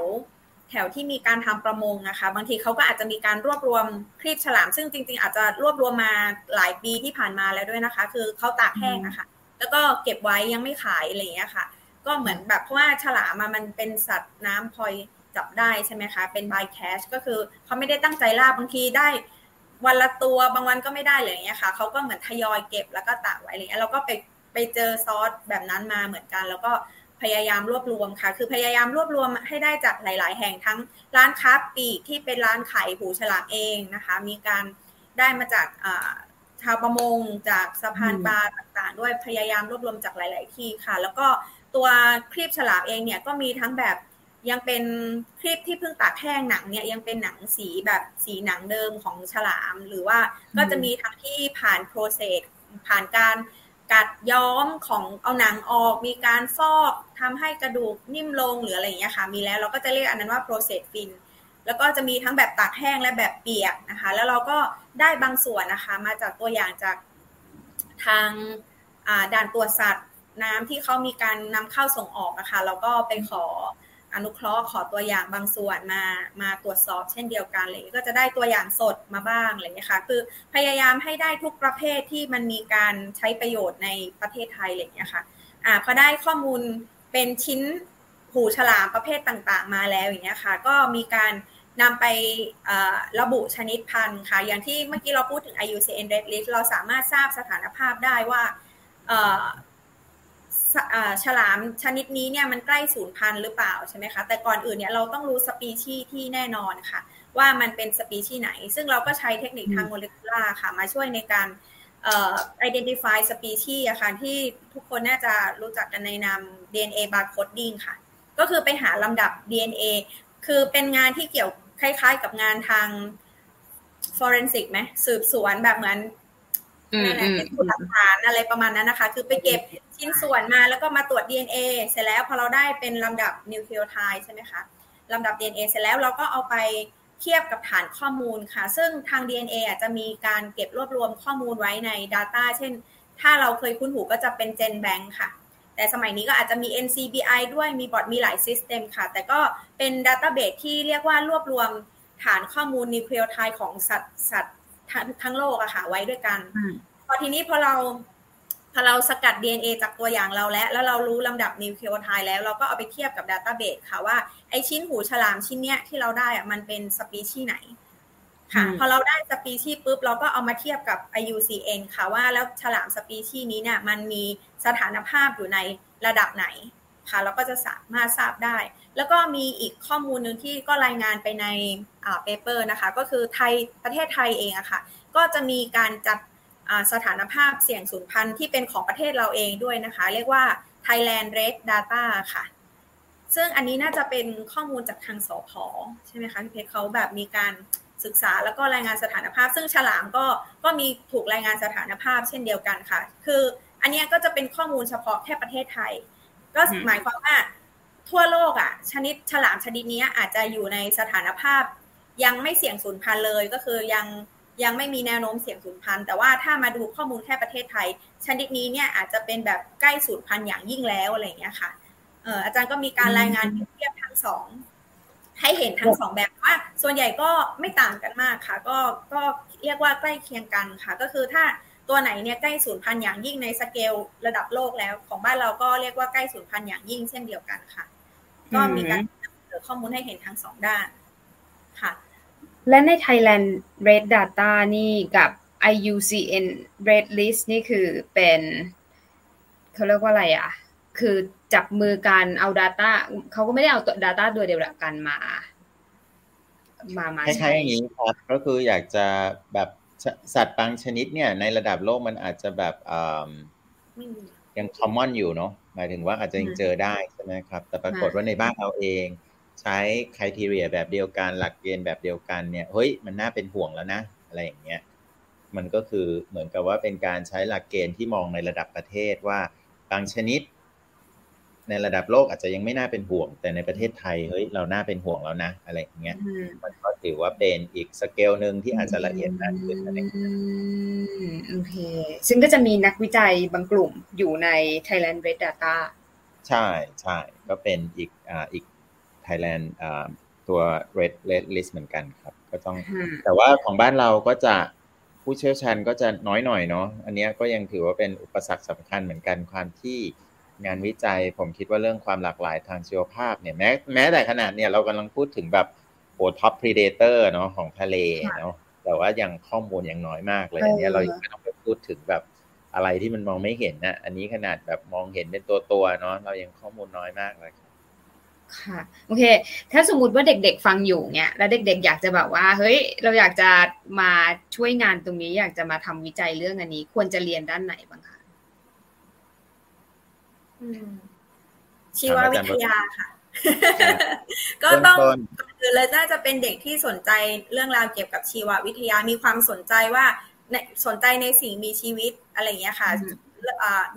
Speaker 4: แถวที่มีการทำประมงนะคะบางทีเขาก็อาจจะมีการรวบรวมครีบฉลาม ซึ่งจริง ๆ อาจจะรวบรวมมาหลายปีที่ผ่านมาแล้วด้วยนะคะ คือเขาตากแห้งนะคะแล้วก็เก็บไว้ยังไม่ขายอะไรอย่างเงี้ยค่ะ ก็เหมือนแบบเพราะว่าฉลามมันเป็นสัตว์น้ำพลอยจับได้ใช่ไหมคะ เป็นบายแคชก็คือเขาไม่ได้ตั้งใจล่าบางทีได้วันละตัวบางวันก็ไม่ได้เลยอย่างเงี้ยค่ะเขาก็เหมือนทยอยเก็บแล้วก็ตากไว้อะไรเงี้ยเราก็ไปไปเจอซอสแบบนั้นมาเหมือนกัน แล้วก็ พยายามรวบรวมค่ะ คือพยายามรวบรวมให้ได้จากหลาย ๆ แห่งทั้งร้านค้าปีกที่เป็นร้านขายหูฉลามเองนะคะ มีการได้มาจากชาวประมงจากสะพานปลาต่างๆ ด้วยพยายามรวบรวมจากหลาย ๆ ที่ค่ะ แล้วก็ตัวคลิปฉลามเองเนี่ยก็มีทั้งแบบยังเป็นคลิปที่เพิ่งตัดแห้งหนังเนี่ยยังเป็นหนังสีแบบสีหนังเดิมของฉลาม หรือว่าก็จะมีทั้งที่ผ่านโปรเซสผ่านการ กัดย้อมของเอาหนังออกมีการฟอกทำให้กระดูกนิ่มลงหรืออะไรอย่างเงี้ยค่ะ มีแล้วเราก็จะเรียกอันนั้นว่า process fin แล้วก็จะมีทั้งแบบตากแห้งและแบบเปียกนะคะ แล้วเราก็ได้บางส่วนนะคะ มาจากตัวอย่างจากทางด่านตรวจสัตว์น้ำที่เขามีการนำเข้าส่งออกนะคะ เราก็ไปขอ อนุเคราะห์ขอตัวอย่างบางส่วนมามาตรวจสอบเช่นเดียวกันเลยก็จะได้ตัวอย่างสดมาบ้างอะไรอย่างนี้ค่ะคือพยายามให้ได้ทุกประเภทที่มันมีการใช้ประโยชน์ในประเทศไทยอะไรอย่างนี้ค่ะอ่าพอได้ข้อมูลเป็นชิ้นหูฉลามประเภทต่างๆ มาแล้วอย่างเงี้ยค่ะ ก็มีการนำไประบุชนิดพันธุ์ค่ะ อย่างที่เมื่อกี้เราพูดถึง IUCN Red List เราสามารถทราบสถานภาพได้ว่า ฉลามชนิดนี้เนี่ยมันใกล้สูญพันธุ์หรือเปล่าใช่ไหมคะ แต่ก่อนอื่นเนี่ยเราต้องรู้สปีชีส์ที่แน่นอนค่ะ ว่ามันเป็นสปีชีส์ไหน ซึ่งเราก็ใช้เทคนิคทางโมเลกุลาร์ค่ะ มาช่วยในการเอ่อ identify สปีชีส์อะค่ะที่ทุกคนน่าจะรู้จักกันในนาม DNA barcoding ค่ะ ก็คือไปหาลำดับ DNA คือเป็นงานที่เกี่ยวคล้ายๆ กับงานทาง forensic ไหมสืบสวนแบบเหมือนนั่นแหละเป็นหลักฐานอะไรประมาณนั้นนะคะ คือไปเก็บ ชิ้นส่วนมาแล้วก็มาตรวจ DNA เสร็จแล้วพอเราได้เป็นลำดับนิวคลีโอไทด์ใช่ไหมคะลำดับ DNA เสร็จแล้วเราก็เอาไปเทียบกับฐานข้อมูลค่ะ ซึ่งทาง DNA อาจจะมีการเก็บรวบรวมข้อมูลไว้ใน Data เช่น ถ้าเราเคยคุ้นหูก็จะเป็น GenBank ค่ะ แต่สมัยนี้ก็อาจจะมี NCBI ด้วยมี BOLD มีหลาย system ค่ะ แต่ก็เป็น database ที่เรียกว่ารวบรวมฐานข้อมูลนิวคลีโอไทด์ของสัตว์สัตว์ทั้งโลกอะค่ะไว้ด้วยกัน พอทีนี้พอเรา พอเราสกัด DNA จากตัวอย่างเราแล้ว แล้วเรารู้ลำดับนิวคลีโอไทด์แล้ว เราก็เอาไปเทียบกับ database ค่ะว่า ไอชิ้นหูฉลามชิ้นเนี้ยที่เราได้อะมันเป็นสปีชีส์ไหนค่ะพอเราได้สปีชีส์ปุ๊บเราก็เอามาเทียบกับ IUCN ค่ะว่าแล้วฉลามสปีชีส์นี้เนี่ยมันมีสถานภาพอยู่ในระดับไหนค่ะเราก็จะสามารถทราบได้ แล้วก็มีอีกข้อมูลหนึ่งที่ก็รายงานไปในเปเปอร์นะคะ ก็คือไทยประเทศไทยเองอะค่ะ ก็จะมีการจัด สถานภาพเสี่ยงสูญพันธุ์ที่เป็นของประเทศเราเองด้วยนะคะ เรียกว่า Thailand Red Data ค่ะ ซึ่งอันนี้น่าจะเป็นข้อมูลจากทางสพใช่ไหมคะพี่เพชรเขาแบบมีการศึกษาแล้วก็รายงานสถานภาพ ซึ่งฉลามก็ก็มีถูกรายงานสถานภาพเช่นเดียวกันค่ะ คืออันนี้ก็จะเป็นข้อมูลเฉพาะแค่ประเทศไทย ก็หมายความว่าทั่วโลกอะ ชนิดฉลามชนิดนี้อาจจะอยู่ในสถานภาพ ยังไม่เสี่ยงสูญพันธุ์เลยก็คือยัง ยังไม่มีแนวโน้มเสี่ยงสูญพันธุ์แต่ว่าถ้ามาดูข้อมูลแค่ประเทศไทย ชนิดนี้เนี่ยอาจจะเป็นแบบใกล้สูญพันธุ์อย่างยิ่งแล้วอะไรอย่างเงี้ยค่ะเอออาจารย์ก็มีการรายงานเทียบทั้งสองให้เห็นทั้งสองแบบว่าส่วนใหญ่ก็ไม่ต่างกันมากค่ะ ก็ก็เรียกว่าใกล้เคียงกันค่ะ ก็คือถ้าตัวไหนเนี่ยใกล้สูญพันธุ์อย่างยิ่งในสเกลระดับโลกแล้ว ของบ้านเราก็เรียกว่าใกล้สูญพันธุ์อย่างยิ่งเช่นเดียวกันค่ะ ก็มีการเสนอข้อมูลให้เห็นทั้งสองด้านค่ะ
Speaker 2: และใน Thailand Red Data นี่กับ IUCN Red List นี่คือเป็นเขาเรียกว่าอะไรอะ คือจับมือกันเอา Data เขาก็ไม่ได้เอาตัว Data ตัวเดียวกันมา
Speaker 3: มามาใช้อย่างนี้ครับก็คืออยากจะแบบสัตว์บางชนิดเนี่ย ในระดับโลกมันอาจจะแบบยังคอมมอนอยู่เนาะหมายถึงว่าอาจจะยังเจอได้ใช่ไหมครับ แต่ปรากฏว่าในบ้านเราเอง ใช้คุณทีเรียแบบเดียวกันหลักเกณฑ์แบบเดียวกันเนี่ยเฮ้ยมันน่าเป็นห่วงแล้วนะ อะไรอย่างเงี้ยมันก็คือเหมือนกับว่าเป็นการใช้หลักเกณฑ์ที่มองในระดับประเทศว่าบางชนิด ในระดับโลกอาจจะยังไม่น่าเป็นห่วง แต่ในประเทศไทยเฮ้ยเราน่าเป็นห่วงแล้วนะ อะไรอย่างเงี้ยมันก็ถือว่าเป็นอีกสเกลหนึ่งที่อาจจะละเอียดมากขึ้นอะไร
Speaker 2: โอเค ซึ่งก็จะมีนักวิจัยบางกลุ่มอยู่ใน Thailand Red Data
Speaker 3: ใช่ใช่ก็เป็นอีกอ่าอีก Thailand ตัว red red list เหมือนกันครับ ก็ต้อง แต่ว่าของบ้านเราก็จะผู้เชี่ยวชาญก็จะน้อยหน่อยเนาะอันนี้ก็ยังถือว่าเป็นอุปสรรคสำคัญเหมือนกันความที่งานวิจัยผมคิดว่าเรื่องความหลากหลายทางชีวภาพเนี่ยแม้แม้แต่ขนาดเนี่ยเรากำลังพูดถึงแบบโอท็อปพรีเดเตอร์เนาะของทะเลเนาะแต่ว่ายังข้อมูลยังน้อยมากเลยอันนี้เรายังไม่ต้องไปพูดถึงแบบอะไรที่มันมองไม่เห็นนะอันนี้ขนาดแบบมองเห็นเป็นตัวตัวเนาะเรายังข้อมูลน้อยมากเลย
Speaker 2: ค่ะโอเค ถ้าสมมติว่าเด็กๆฟังอยู่เนี่ยแล้วเด็ก ๆ อยากจะแบบว่า เฮ้ย เราอยากจะมาช่วยงานตรงนี้ อยากจะมาทำวิจัยเรื่องอันนี้ ควรจะเรียนด้านไหนบ้างคะ
Speaker 4: ชีววิทยาค่ะ ก็ต้องคือเลยน่าจะเป็นเด็กที่สนใจเรื่องราวเกี่ยวกับชีววิทยามีความสนใจว่าสนใจในสิ่งมีชีวิตอะไรอย่างเงี้ยค่ะ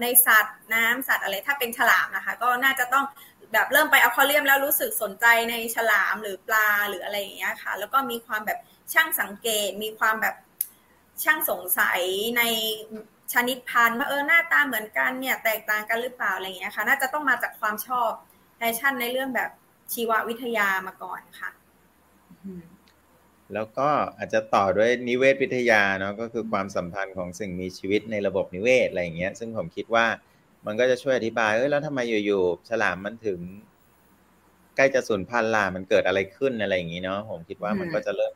Speaker 4: ในสัตว์น้ำสัตว์อะไรถ้าเป็นฉลามนะคะ ก็น่าจะต้อง แบบเริ่มไปอควาเรียมแล้วรู้สึกสนใจในฉลามหรือปลาหรืออะไรอย่างเงี้ยค่ะ แล้วก็มีความแบบช่างสังเกต มีความแบบช่างสงสัยในชนิดพันธุ์ว่าเออหน้าตาเหมือนกันเนี่ยแตกต่างกันหรือเปล่าอะไรอย่างเงี้ยค่ะ น่าจะต้องมาจากความชอบแฟชั่นในเรื่องแบบชีววิทยามาก่อนค่ะ
Speaker 3: แล้วก็อาจจะต่อด้วยนิเวศวิทยาเนาะก็คือความสัมพันธ์ของสิ่งมีชีวิตในระบบนิเวศอะไรอย่างเงี้ย ซึ่งผมคิดว่า มันก็จะช่วยอธิบายเอ้ยแล้วทำไมอยู่ๆฉลามมันถึง ใกล้จะสูญพันธุ์ล่ะมันเกิดอะไรขึ้นอะไรอย่างงี้เนาะผมคิดว่ามันก็จะเริ่ม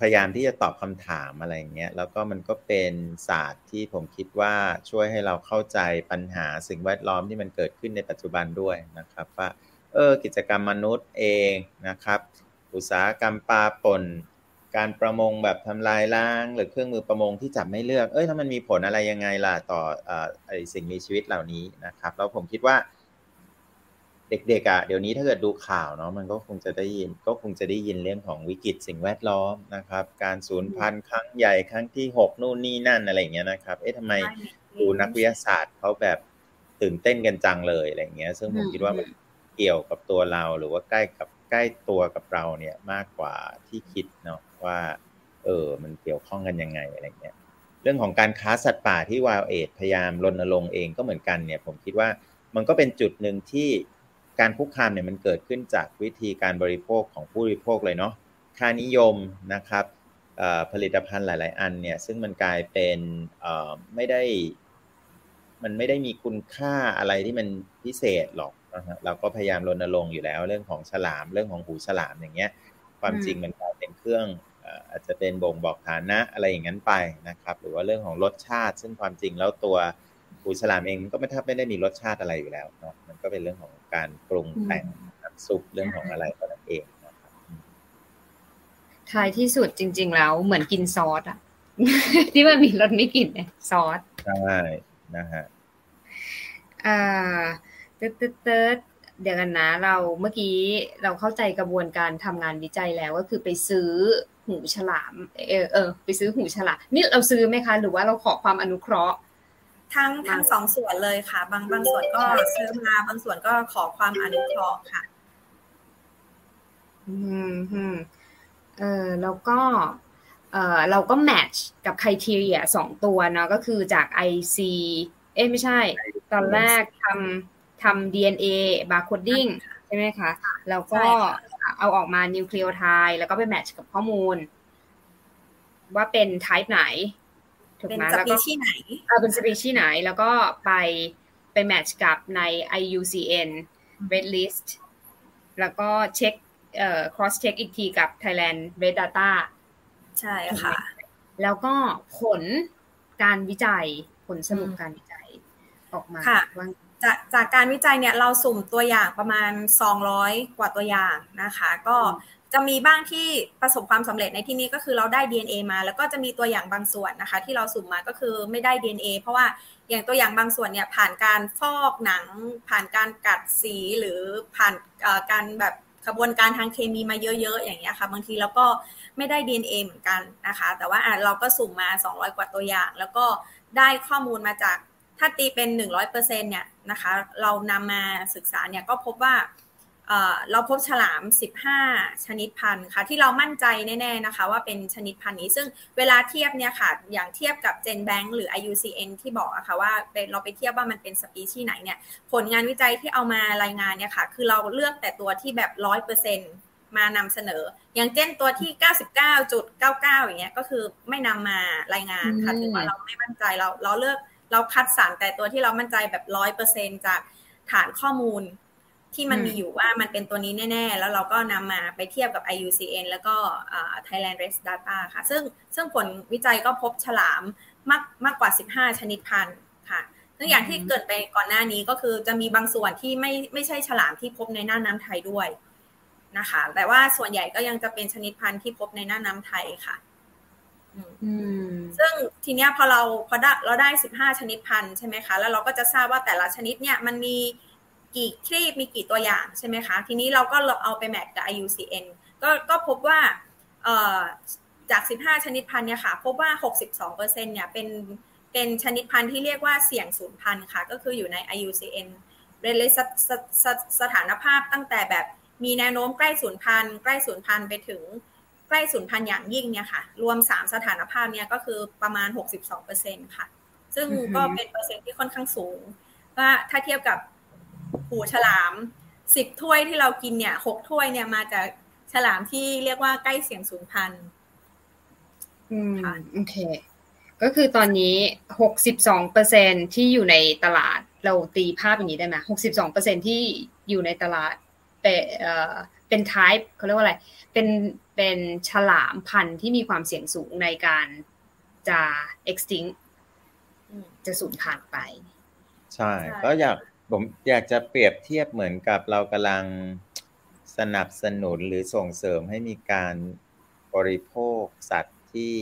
Speaker 3: พยายามที่จะตอบคำถามอะไรอย่างเงี้ยแล้วก็มันก็เป็นศาสตร์ที่ผมคิดว่าช่วยให้เราเข้าใจปัญหาสิ่งแวดล้อมที่มันเกิดขึ้นในปัจจุบันด้วยนะครับว่าเออกิจกรรมมนุษย์เองนะครับ อุตสาหกรรมปลาป่น การประมงแบบทำลายล้าง หรือเครื่องมือประมงที่จับไม่เลือก เอ้ยถ้ามันมีผลอะไรยังไงล่ะต่อไอสิ่งมีชีวิตเหล่านี้นะครับ แล้วผมคิดว่า เด็กๆอะเดี๋ยวนี้ถ้าเกิดดูข่าวเนาะมันก็คงจะได้ยิน ก็คงจะได้ยินเรื่องของวิกฤตสิ่งแวดล้อมนะครับ การสูญพันธุ์ครั้งใหญ่ครั้งที่หกนู่นนี่นั่นอะไรเงี้ยนะครับ เอ๊ะทำไมดูนักวิทยาศาสตร์เขาแบบตื่นเต้นกันจังเลยอะไรเงี้ย ซึ่งผมคิดว่ามันเกี่ยวกับตัวเราหรือว่าใกล้กับ ใกล้ตัวกับเราเนี่ยมากกว่าที่คิดเนาะว่า เออมันเกี่ยวข้องกันยังไงอะไรเงี้ยเรื่องของการค้าสัตว์ป่าที่วาวเอทพยายามรณรงค์เองก็เหมือนกันเนี่ย ผมคิดว่ามันก็เป็นจุดหนึ่งที่การคุกคามเนี่ยมันเกิดขึ้นจากวิธีการบริโภคของผู้บริโภคเลยเนาะค่านิยมนะครับผลิตภัณฑ์หลาย ๆ อันเนี่ยซึ่งมันกลายเป็นไม่ได้ มันไม่ได้มีคุณค่าอะไรที่มันพิเศษหรอก เราก็พยายามรณรงค์อยู่แล้วเรื่องของฉลามเรื่องของหูฉลามอย่างเงี้ย ความจริงมันกลายเป็นเครื่องอาจจะเป็นบ่งบอกฐานะอะไรอย่างนั้นไปนะครับ หรือว่าเรื่องของรสชาติ ซึ่งความจริงแล้วตัวหูฉลามเองก็ไม่ทับไม่ได้มีรสชาติอะไรอยู่แล้วเนาะมันก็เป็นเรื่องของการปรุงแต่งน้ำซุปเรื่องของอะไรก็นั่นเองนะครับ
Speaker 2: ท้ายที่สุดจริง ๆ แล้วเหมือนกินซอสอะที่มันมีรสไม่กลิ่นเนี่ยซอส
Speaker 3: ใช่นะฮะ
Speaker 2: อ่า เติร์ดเติร์ดเดี๋ยวกันนะเราเมื่อกี้เราเข้าใจกระบวนการทำงานวิจัยแล้วก็คือไปซื้อหูฉลาม เออเออไปซื้อหูฉลามนี่เราซื้อไหมคะ หรือว่าเราขอความอนุเคราะห์
Speaker 4: ทั้งทั้งสองส่วนเลยค่ะ บางบางส่วนก็ซื้อมาบางส่วนก็ขอความอนุเคราะห์ค่ะ
Speaker 2: อืมอืมเออแล้วก็เออเราก็แมทช์กับคุณทีเรียสองตัวเนาะก็คือจาก IC เอ้ไม่ใช่ ตอนแรกทำ ทำ DNA barcoding ใช่ไหมคะ แล้วก็เอาออกมานิวคลีโอไทด์แล้วก็ไป match กับข้อมูล ว่าเป็น type ไหน
Speaker 4: ถูกไหมแล้วก็ที่ไหน
Speaker 2: เออเป็นสปีชีส์ไหน แล้วก็ไปไป match กับใน IUCN Red List แล้วก็เช็คเอ่อ cross check อีกทีกับ Thailand Red Data
Speaker 4: ใช่ค่ะ
Speaker 2: แล้วก็ผลการวิจัยผลสรุปการวิจัยออกมา
Speaker 4: ว่า จากจากการวิจัยเนี่ยเราสุ่มตัวอย่างประมาณ 200 กว่าตัวอย่างนะคะ ก็จะมีบ้างที่ประสบความสำเร็จในที่นี้ก็คือเราได้ DNA มา แล้วก็จะมีตัวอย่างบางส่วนนะคะ ที่เราสุ่มมาก็คือไม่ได้ DNA เพราะว่าอย่างตัวอย่างบางส่วนเนี่ยผ่านการฟอกหนัง ผ่านการกัดสีหรือผ่านการแบบกระบวนการทางเคมีมาเยอะๆ อย่างเงี้ยค่ะ บางทีเราก็ไม่ได้ DNA เหมือนกันนะคะ แต่ว่าเราก็สุ่มมา 200 กว่าตัวอย่าง แล้วก็ได้ข้อมูลมาจาก ถ้าตีเป็น 100%เนี่ยนะคะเรานำมาศึกษาเนี่ยก็พบว่าเราพบฉลาม 15 ชนิดพันธุ์ค่ะที่เรามั่นใจแน่ๆนะคะ ว่าเป็นชนิดพันธุ์นี้ ซึ่งเวลาเทียบเนี่ยค่ะ อย่างเทียบกับ GenBank หรือ IUCN ที่บอกอะค่ะว่าเราไปเทียบว่ามันเป็นสปีชีส์ไหนเนี่ย ผลงานวิจัยที่เอามารายงานเนี่ยค่ะ คือเราเลือกแต่ตัวที่แบบ 100%มานำเสนอ อย่างเช่นตัวที่ 99.99 อย่างเงี้ยก็คือไม่นำมารายงานค่ะถือว่าเราไม่มั่นใจเราเราเลือก เราคัดสรรแต่ตัวที่เรามั่นใจแบบ100%จากฐานข้อมูล ที่มันมีอยู่ว่ามันเป็นตัวนี้แน่ ๆ แล้วเราก็นำมาไปเทียบกับ IUCN แล้วก็ Thailand Race Data ค่ะ ซึ่งซึ่งผลวิจัยก็พบฉลามมากมากกว่า 15 ชนิดพันธุ์ค่ะซึ่งอย่างที่เกิดไปก่อนหน้านี้ก็คือจะมีบางส่วนที่ไม่ไม่ใช่ฉลามที่พบในน่านน้าไทยด้วยนะคะ แต่ว่าส่วนใหญ่ก็ยังจะเป็นชนิดพันธุ์ที่พบในน่านน้าไทยค่ะ ซึ่งทีเนี้ยพอเราพอได้เราได้สิบห้าชนิดพันธุ์ใช่ไหมคะ แล้วเราก็จะทราบว่าแต่ละชนิดเนี่ยมันมีกี่คลีบมีกี่ตัวอย่างใช่ไหมคะ ทีนี้เราก็เอาไปแมทกับ IUCN ก็ก็พบว่าจาก 15 ชนิดพันธุ์เนี่ยค่ะ พบว่า 62%เนี่ยเป็นเป็นชนิดพันธุ์ที่เรียกว่าเสี่ยงสูญพันธุ์ค่ะ ก็คืออยู่ใน IUCN เรนเลยสสสถานภาพตั้งแต่แบบมีแนวโน้มใกล้สูญพันธุ์ใกล้สูญพันธุ์ไปถึง ใกล้สูญพันธุ์อย่างยิ่งเนี่ยค่ะ รวมสามสถานภาพเนี่ยก็คือประมาณหกสิบสองเปอร์เซ็นค่ะ ซึ่งก็เป็นเปอร์เซ็นที่ค่อนข้างสูง ว่าถ้าเทียบกับหูฉลามสิบถ้วยที่เรากินเนี่ยหกถ้วยเนี่ยมาจากฉลามที่เรียกว่าใกล้เสี่ยงสูญพันธุ์
Speaker 2: อืมโอเค ก็คือตอนนี้หกสิบสองเปอร์เซ็นที่อยู่ในตลาดเราตีภาพอย่างนี้ได้ไหมหกสิบสองเปอร์เซ็นที่อยู่ในตลาดเป็นเอ่อเป็น type เขาเรียกว่าอะไร เป็น เป็นฉลามพันธุ์ที่มีความเสี่ยงสูงในการจะ extinct จะสูญพันธุ์ไป
Speaker 3: ใช่ ก็อยากผมอยากจะเปรียบเทียบเหมือนกับเรากำลังสนับสนุนหรือส่งเสริมให้มีการบริโภคสัตว์ที่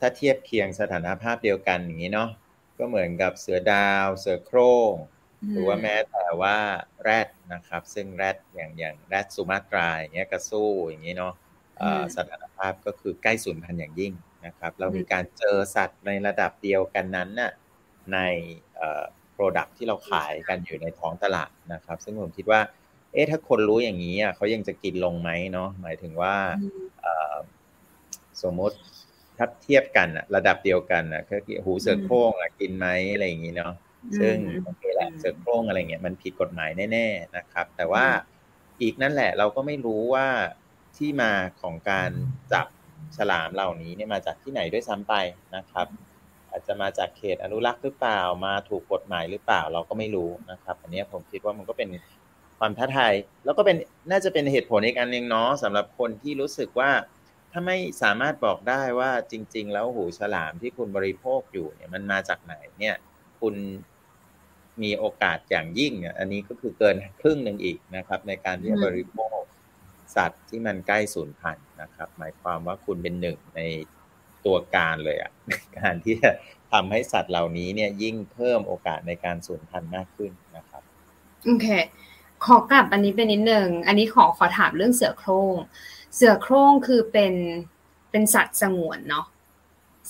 Speaker 3: ถ้าเทียบเคียงสถานภาพเดียวกันอย่างนี้เนาะก็เหมือนกับเสือดาว เสือโคร่งหรือว่าแม้แต่ว่าแรดนะครับ ซึ่งแรดอย่างอย่างแรดสุมาตราอย่างเงี้ยกระสู้อย่างนี้เนาะ สถานภาพก็คือใกล้สูญพันธุ์อย่างยิ่งนะครับ เรามีการเจอสัตว์ในระดับเดียวกันนั้นน่ะในโปรดักที่เราขายกันอยู่ในท้องตลาดนะครับ ซึ่งผมคิดว่า เอ๊ะถ้าคนรู้อย่างนี้อะเขายังจะกินลงไหมเนาะหมายถึงว่าสมมติถ้าเทียบกันอะระดับเดียวกันอะก็หูเสือโคร่งอะกินไหมอะไรอย่างนี้เนาะซึ่งโอเคแหละเสือโคร่งอะไรเงี้ยมันผิดกฎหมายแน่ ๆนะครับ แต่ว่าอีกนั่นแหละเราก็ไม่รู้ว่า ที่มาของการจับฉลามเหล่านี้เนี่ยมาจากที่ไหนด้วยซ้ำไปนะครับ อาจจะมาจากเขตอนุรักษ์หรือเปล่ามาถูกกฎหมายหรือเปล่าเราก็ไม่รู้นะครับ อันนี้ผมคิดว่ามันก็เป็นความท้าทายแล้วก็เป็นน่าจะเป็นเหตุผลอีกอันหนึ่งเนาะสำหรับคนที่รู้สึกว่าถ้าไม่สามารถบอกได้ว่าจริง ๆ แล้วหูฉลามที่คุณบริโภคอยู่เนี่ยมันมาจากไหนเนี่ย คุณมีโอกาสอย่างยิ่งเนี่ยอันนี้ก็คือเกินครึ่งหนึ่งอีกนะครับ ในการที่จะบริโภค สัตว์ที่มันใกล้สูญพันธุ์นะครับ หมายความว่าคุณเป็นหนึ่งในตัวการเลยอะการที่จะทำให้สัตว์เหล่านี้เนี่ยยิ่งเพิ่มโอกาสในการสูญพันธุ์มากขึ้นนะครับ
Speaker 2: โอเค ขอกลับอันนี้เป็นนิดหนึ่งอันนี้ขอขอถามเรื่องเสือโคร่งเสือโคร่งคือเป็นเป็นสัตว์สงวนเนาะ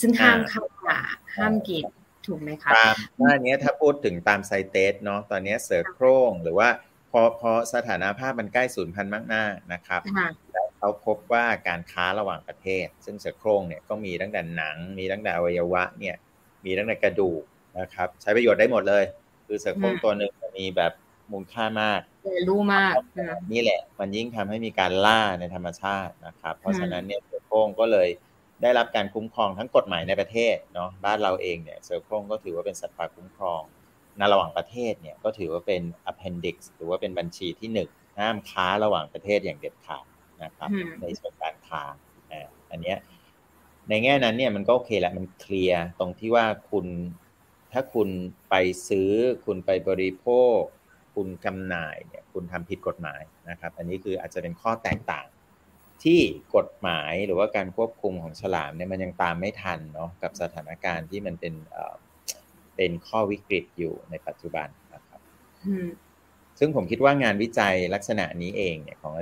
Speaker 2: ซึ่งห้ามเข้าป่าห้ามกินถูกไหมคะ
Speaker 3: ตามว่านี้ถ้าพูดถึงตามไซเตสเนาะตอนนี้เสือโคร่งหรือว่า พอพอสถานภาพมันใกล้สูญพันธุ์มากๆนะครับแล้วเขาพบว่าการค้าระหว่างประเทศ ซึ่งเสือโคร่งเนี่ยก็มีตั้งแต่หนัง มีตั้งแต่อวัยวะเนี่ย มีตั้งแต่กระดูกนะครับ ใช้ประโยชน์ได้หมดเลย คือเสือโคร่งตัวหนึ่งมีแบบมูลค่ามาก
Speaker 2: รู้มาก
Speaker 3: นี่แหละ มันยิ่งทำให้มีการล่าในธรรมชาตินะครับ เพราะฉะนั้นเนี่ยเสือโคร่งก็เลยได้รับการคุ้มครองทั้งกฎหมายในประเทศเนาะบ้านเราเองเนี่ยเสือโคร่งก็ถือว่าเป็นสัตว์ป่าคุ้มครอง ในระหว่างประเทศเนี่ยก็ถือว่าเป็น appendix หรือว่าเป็นบัญชีที่หนึ่งห้ามค้าระหว่างประเทศอย่างเด็ดขาดนะครับในส่วนการค้าอันนี้ในแง่นั้นเนี่ยมันก็โอเคแหละมันเคลียร์ตรงที่ว่าคุณถ้าคุณไปซื้อคุณไปบริโภค คุณจำหน่ายเนี่ยคุณทำผิดกฎหมายนะครับ อันนี้คืออาจจะเป็นข้อแตกต่าง ที่กฎหมายหรือว่าการควบคุมของฉลามเนี่ยมันยังตามไม่ทันเนาะกับสถานการณ์ที่มันเป็น เป็นข้อวิกฤตอยู่ในปัจจุบันนะครับซึ่งผมคิดว่างานวิจัยลักษณะนี้เองเนี่ยของ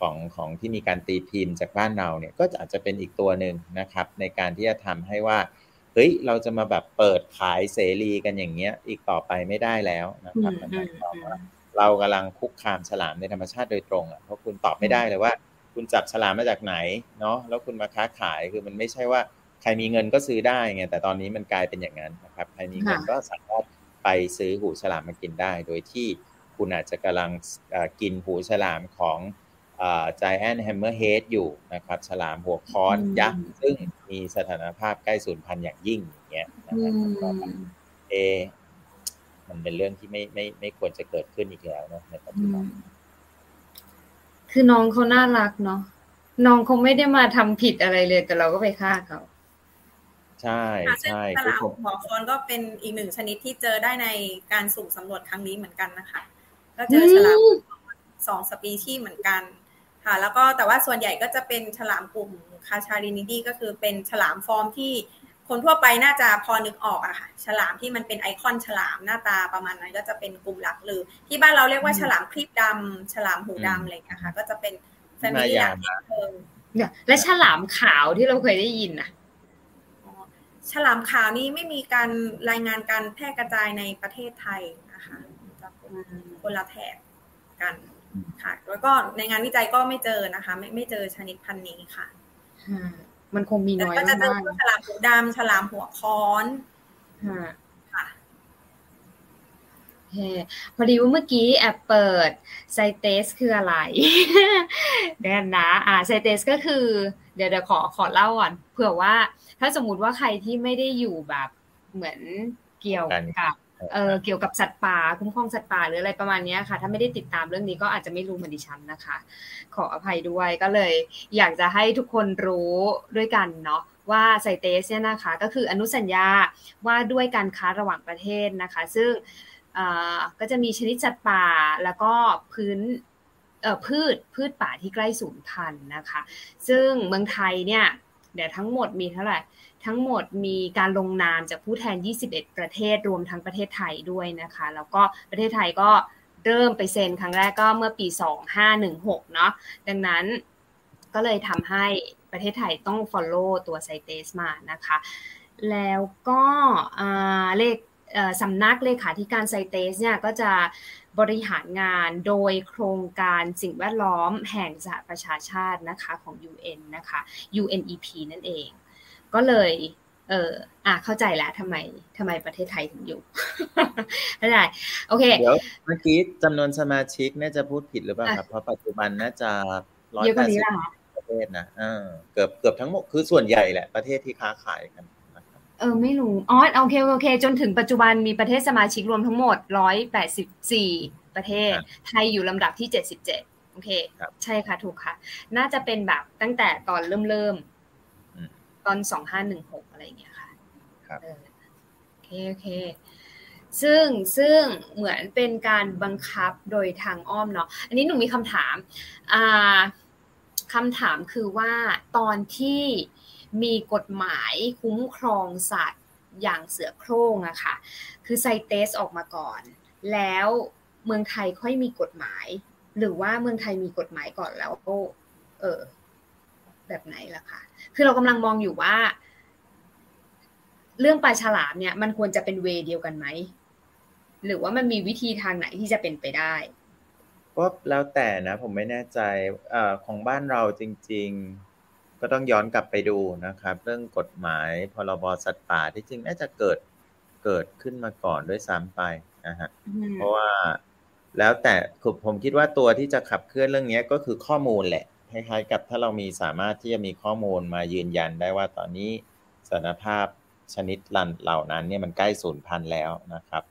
Speaker 3: ของของที่มีการตีพิมพ์จากบ้านเราเนี่ยก็อาจจะเป็นอีกตัวหนึ่งนะครับ ในการที่จะทำให้ว่าเฮ้ยเราจะมาแบบเปิดขายเสรีกันอย่างเงี้ย อีกต่อไปไม่ได้แล้วนะครับมันหมายความว่าเรากำลังคุกคามฉลามในธรรมชาติโดยตรงอะเพราะคุณตอบไม่ได้เลยว่า คุณจับฉลามมาจากไหนเนาะแล้วคุณมาค้าขายคือมันไม่ใช่ว่า ใครมีเงินก็ซื้อได้ไงแต่ตอนนี้มันกลายเป็นอย่างนั้นนะครับใครมีเงินก็สามารถไปซื้อหูฉลามมากินได้ โดยที่คุณอาจจะกำลังกินหูฉลามของ giant hammerhead อยู่นะครับฉลามหัวค้อนยักษ์ซึ่งมีสถานภาพใกล้สูญพันธุ์อย่างยิ่งอย่างเงี้ยนะครับเอ มันเป็นเรื่องที่ไม่ไม่ไม่ควรจะเกิดขึ้นอีกแล้วเนาะในปัจจุบัน
Speaker 2: คือน้องเขาน่ารักเนาะน้องคงไม่ได้มาทำผิดอะไรเลย แต่เราก็ไปฆ่าเขา
Speaker 3: ใช่ใช่
Speaker 4: ฉลามหัวคอนก็เป็นอีกหนึ่งชนิดที่เจอได้ในการสุ่มสำรวจครั้งนี้เหมือนกันนะคะก็เจอฉลามสองสปีชีส์เหมือนกัน ค่ะ แล้วก็แต่ว่าส่วนใหญ่ก็จะเป็นฉลามกลุ่มคาชารินิดีก็คือเป็นฉลามฟอร์มที่คนทั่วไปน่าจะพอนึกออกอะค่ะฉลามที่มันเป็นไอคอนฉลามหน้าตาประมาณนั้นก็จะเป็นกลุ่มหลักหรือ ที่บ้านเราเรียกว่าฉลามครีบดำฉลามหูดำอะไรอย่างเงี้ยค่ะ ก็จะเป็นแฟมิลี่อย่างเพิ่ม
Speaker 2: และฉลามขาวที่เราเคยได้ยินนะ
Speaker 4: ฉลามขาวนี่ไม่มีการรายงานการแพร่กระจายในประเทศไทยนะคะจะเป็นคนละแถบกันค่ะ แล้วก็ในงานวิจัยก็ไม่เจอนะคะ ไม่ไม่เจอชนิดพันธุ์นี้ค่ะ
Speaker 2: มันคงมีน้อย
Speaker 4: มากๆฉลามหูดำฉลามหัวค้อนค่ะ
Speaker 2: พอดีว่าเมื่อกี้แอบเปิดไซเตสคืออะไรเดี๋ยวนะ อ่าไซเตสก็คือ เดี๋ยวเดี๋ยวขอขอเล่าก่อนเผื่อว่า ถ้าสมมติว่าใครที่ไม่ได้อยู่แบบเหมือนเกี่ยวกับเออเกี่ยวกับสัตว์ป่าคุ้มครองสัตว์ป่าหรืออะไรประมาณนี้ค่ะ ถ้าไม่ได้ติดตามเรื่องนี้ก็อาจจะไม่รู้เหมือนดิฉันนะคะ ขออภัยด้วยก็เลย อยากจะให้ทุกคนรู้ด้วยกันเนาะว่าไซเตสเนี่ยนะคะ ก็คืออนุสัญญาว่าด้วยการค้าระหว่างประเทศนะคะ ซึ่งก็จะมีชนิดสัตว์ป่าแล้วก็พื้น พืชพืชป่าที่ใกล้สูญพันธุ์นะคะ ซึ่งเมืองไทยเนี่ยเดี๋ยวทั้งหมดมีเท่าไหร่ทั้งหมดมีการลงนามจากผู้แทน 21 ประเทศรวมทั้งประเทศไทยด้วยนะคะ แล้วก็ประเทศไทยก็เริ่มไปเซ็นครั้งแรกก็เมื่อปี 2516 เนาะดังนั้นก็เลยทำให้ประเทศไทยต้อง follow ตัวไซเตสมานะคะ แล้วก็เลขสำนักเลขาธิการไซเตสเนี่ยก็จะ บริหารงานโดยโครงการสิ่งแวดล้อมแห่งสหประชาชาตินะคะของ UN นะคะ UNEP นั่นเอง ก็เลยเอออะเข้าใจแล้วทำไมทำไมประเทศไทยถึงอยู่เข้าใจโอเค
Speaker 3: เดี๋ยวเมื่อกี้จำนวนสมาชิกน่าจะพูดผิดหรือเปล่าครับ เพราะปัจจุบันน่าจะร้อยแปดสิบประเทศนะเออเกือบเกือบทั้งหมดคือส่วนใหญ่แหละประเทศที่ค้าขายกัน
Speaker 2: เออไม่รู้อ๋อโอเคโอเค จนถึงปัจจุบันมีประเทศสมาชิกรวมทั้งหมดร้อยแปดสิบสี่ประเทศ ไทยอยู่ลำดับที่เจ็ดสิบเจ็ดโอเค ใช่ค่ะถูกค่ะ น่าจะเป็นแบบตั้งแต่ตอนเริ่มเริ่มตอนสองห้าหนึ่งหกอะไรอย่างเงี้ยค่ะ
Speaker 3: ครับ
Speaker 2: โอเคโอเคซึ่งซึ่งเหมือนเป็นการบังคับโดยทางอ้อมเนาะอันนี้หนูมีคำถามอ่าคำถามคือว่าตอนที่ มีกฎหมายคุ้มครองสัตว์อย่างเสือโคร่งอะค่ะ คือไซเตสออกมาก่อน แล้วเมืองไทยค่อยมีกฎหมาย หรือว่าเมืองไทยมีกฎหมายก่อนแล้วก็เออแบบไหนล่ะคะคือเรากำลังมองอยู่ว่า เรื่องปลาฉลามเนี่ย มันควรจะเป็นเวเดียวกันไหม หรือว่ามันมีวิธีทางไหนที่จะเป็นไปได้
Speaker 3: ก็แล้วแต่นะ ผมไม่แน่ใจอของบ้านเราจริง ๆ ก็ต้องย้อนกลับไปดูนะครับ เรื่องกฎหมายพรบสัตว์ป่าที่จริงน่าจะเกิดเกิดขึ้นมาก่อนด้วยซ้ำไปนะฮะเพราะว่าแล้วแต่ผมคิดว่าตัวที่จะขับเคลื่อนเรื่องนี้ก็คือข้อมูลแหละคล้ายๆกับถ้าเรามีสามารถที่จะมีข้อมูลมายืนยันได้ว่าตอนนี้สถานภาพชนิดลันเหล่านั้นเนี่ยมันใกล้สูญพันธุ์แล้วนะครับ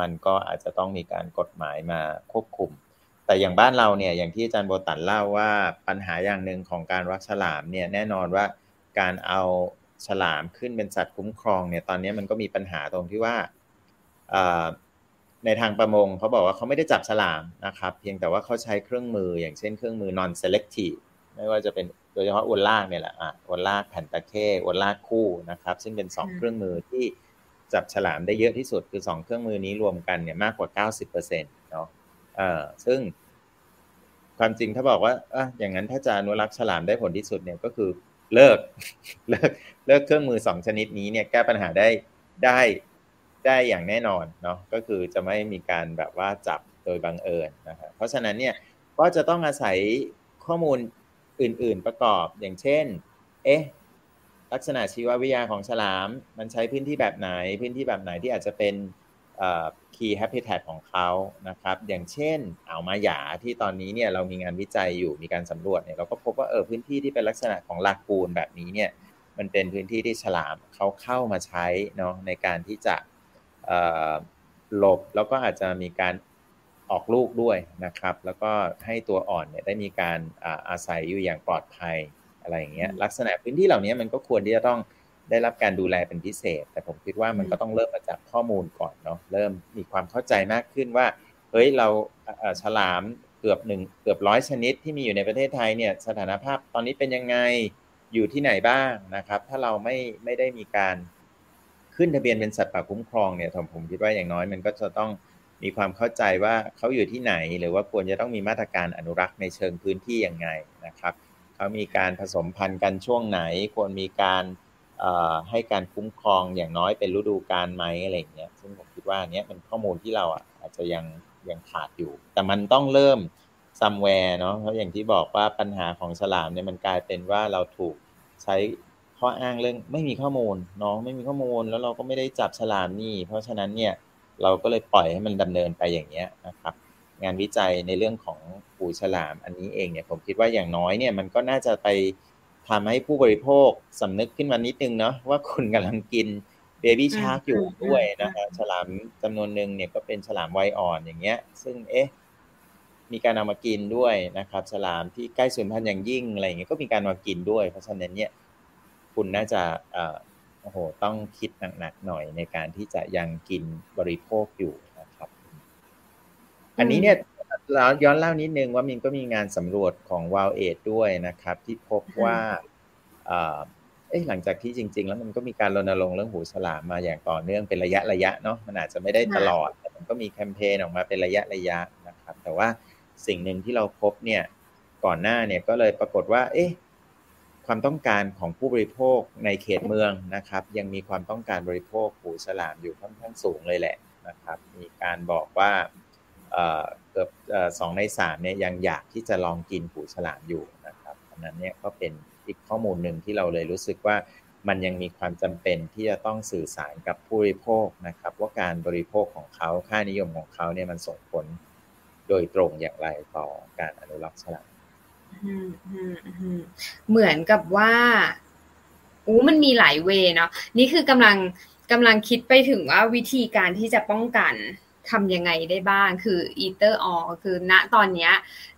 Speaker 3: มันก็อาจจะต้องมีการกฎหมายมาควบคุม แต่อย่างบ้านเราเนี่ยอย่างที่อาจารย์โบตันเล่าว่าปัญหาอย่างหนึ่งของการรักฉลามเนี่ยแน่นอนว่าการเอาฉลามขึ้นเป็นสัตว์คุ้มครองเนี่ยตอนนี้มันก็มีปัญหาตรงที่ว่าในทางประมงเขาบอกว่าเขาไม่ได้จับฉลามนะครับเพียงแต่ว่าเขาใช้เครื่องมืออย่างเช่นเครื่องมือ non selective ไม่ว่าจะเป็นโดยเฉพาะอวนลากเนี่ยแหละอะอวนลากแผ่นตะเข้อวนลากคู่นะครับ ซึ่งเป็น 2 เครื่องมือที่จับฉลามได้เยอะที่สุดคือ 2 เครื่องมือนี้รวมกันเนี่ยมากกว่า 90%เนาะ เอ่อซึ่งความจริงถ้าบอกว่าอะอย่างนั้นถ้าจะอนุรักษ์ฉลามได้ผลที่สุดเนี่ยก็คือเลิกเลิกเลิกเครื่องมือ2ชนิดนี้เนี่ยแก้ปัญหาได้ได้ได้อย่างแน่นอนเนาะก็คือจะไม่มีการแบบว่าจับโดยบังเอิญนะครับเพราะฉะนั้นเนี่ยก็จะต้องอาศัยข้อมูลอื่น ๆประกอบอย่างเช่น เอ๊ะลักษณะชีววิทยาของฉลาม มันใช้พื้นที่แบบไหนพื้นที่แบบไหนที่อาจจะเป็น key habitat ของเขานะครับ อย่างเช่นอ่าวมาหยาที่ตอนนี้เนี่ยเรามีงานวิจัยอยู่มีการสำรวจเนี่ยเราก็พบว่าเออพื้นที่ที่เป็นลักษณะของลากูนแบบนี้เนี่ยมันเป็นพื้นที่ที่ฉลามเขาเข้ามาใช้เนาะในการที่จะหลบแล้วก็อาจจะมีการออกลูกด้วยนะครับ แล้วก็ให้ตัวอ่อนเนี่ยได้มีการอาศัยอยู่อย่างปลอดภัยอะไรอย่างเงี้ยลักษณะพื้นที่เหล่านี้มันก็ควรที่จะต้อง ได้รับการดูแลเป็นพิเศษ แต่ผมคิดว่ามันก็ต้องเริ่มมาจากข้อมูลก่อนเนาะเริ่มมีความเข้าใจมากขึ้นว่าเฮ้ยเราฉลามเกือบหนึ่งเกือบร้อยชนิดที่มีอยู่ในประเทศไทยเนี่ยสถานภาพตอนนี้เป็นยังไงอยู่ที่ไหนบ้างนะครับ ถ้าเราไม่ไม่ได้มีการขึ้นทะเบียนเป็นสัตว์ป่าคุ้มครองเนี่ยผมคิดว่าอย่างน้อย มันก็จะต้องมีความเข้าใจว่าเขาอยู่ที่ไหน หรือว่าควรจะต้องมีมาตรการอนุรักษ์ในเชิงพื้นที่ยังไงนะครับเขามีการผสมพันธุ์กันช่วงไหน ควรมีการ ให้การคุ้มครองอย่างน้อยเป็นฤดูกาลไหมอะไรเงี้ยซึ่งผมคิดว่าเนี้ยเป็นข้อมูลที่เราอะอาจจะยังยังขาดอยู่ แต่มันต้องเริ่มsomewhere เนาะเพราะอย่างที่บอกว่าปัญหาของฉลามเนี่ยมันกลายเป็นว่าเราถูกใช้ข้ออ้างเรื่องไม่มีข้อมูลน้องไม่มีข้อมูลแล้วเราก็ไม่ได้จับฉลามนี่ เพราะฉะนั้นเนี่ยเราก็เลยปล่อยให้มันดำเนินไปอย่างเงี้ยนะครับ งานวิจัยในเรื่องของหูฉลามอันนี้เองเนี่ยผมคิดว่าอย่างน้อยเนี่ยมันก็น่าจะไป ทำให้ผู้บริโภคสำนึกขึ้นมานิดนึงเนาะว่าคุณกำลังกิน baby shark อยู่ด้วยนะครับฉลามจำนวนหนึ่งเนี่ยก็เป็นฉลามวัยอ่อนอย่างเงี้ย ซึ่งเอ๊ะมีการเอามากินด้วยนะครับ ฉลามที่ใกล้สูญพันธุ์อย่างยิ่งอะไรเงี้ยก็มีการมากินด้วย เพราะฉะนั้นเนี่ยคุณน่าจะเอ่อโอ้โหต้องคิดหนักๆหน่อยในการที่จะยังกินบริโภคอยู่นะครับ อันนี้เนี่ย แล้วย้อนเล่านิดนึงว่ามินก็มีงานสำรวจของว o ลเอดด้วยนะครับ ที่พบว่าเอ๊ะหลังจากที่จริง ๆ แล้วมันก็มีการรณรงค์เรื่องหูฉลามมาอย่างต่อเนื่องเป็นระยะระยะเนาะมันอาจจะไม่ได้ตลอดแต่มันก็มีแคมเปญออกมาเป็นระยะระยะนะครับ แต่ว่าสิ่งหนึ่งที่เราพบเนี่ยก่อนหน้าเนี่ยก็เลยปรากฏว่า เอ๊ะความต้องการของผู้บริโภคในเขตเมืองนะครับ ยังมีความต้องการบริโภคหูฉลามอยู่ค่อนข้างสูงเลยแหละนะครับ มีการบอกว่า เกือบสองในสามเนี่ยยังอยากที่จะลองกินหูฉลามอยู่นะครับอันนั้นเนี่ยก็เป็นอีกข้อมูลหนึ่งที่เราเลยรู้สึกว่ามันยังมีความจำเป็นที่จะต้องสื่อสารกับผู้บริโภคนะครับว่าการบริโภคของเขาค่านิยมของเขาเนี่ยมันส่งผลโดยตรงอย่างไรต่อการอนุรักษ์ฉลาม
Speaker 2: เหมือนกับว่าอู้มันมีหลายเวเนาะนี่คือกำลังกำลังคิดไปถึงว่าวิธีการที่จะป้องกัน ทำยังไงได้บ้าง คือ either or คือณตอนนี้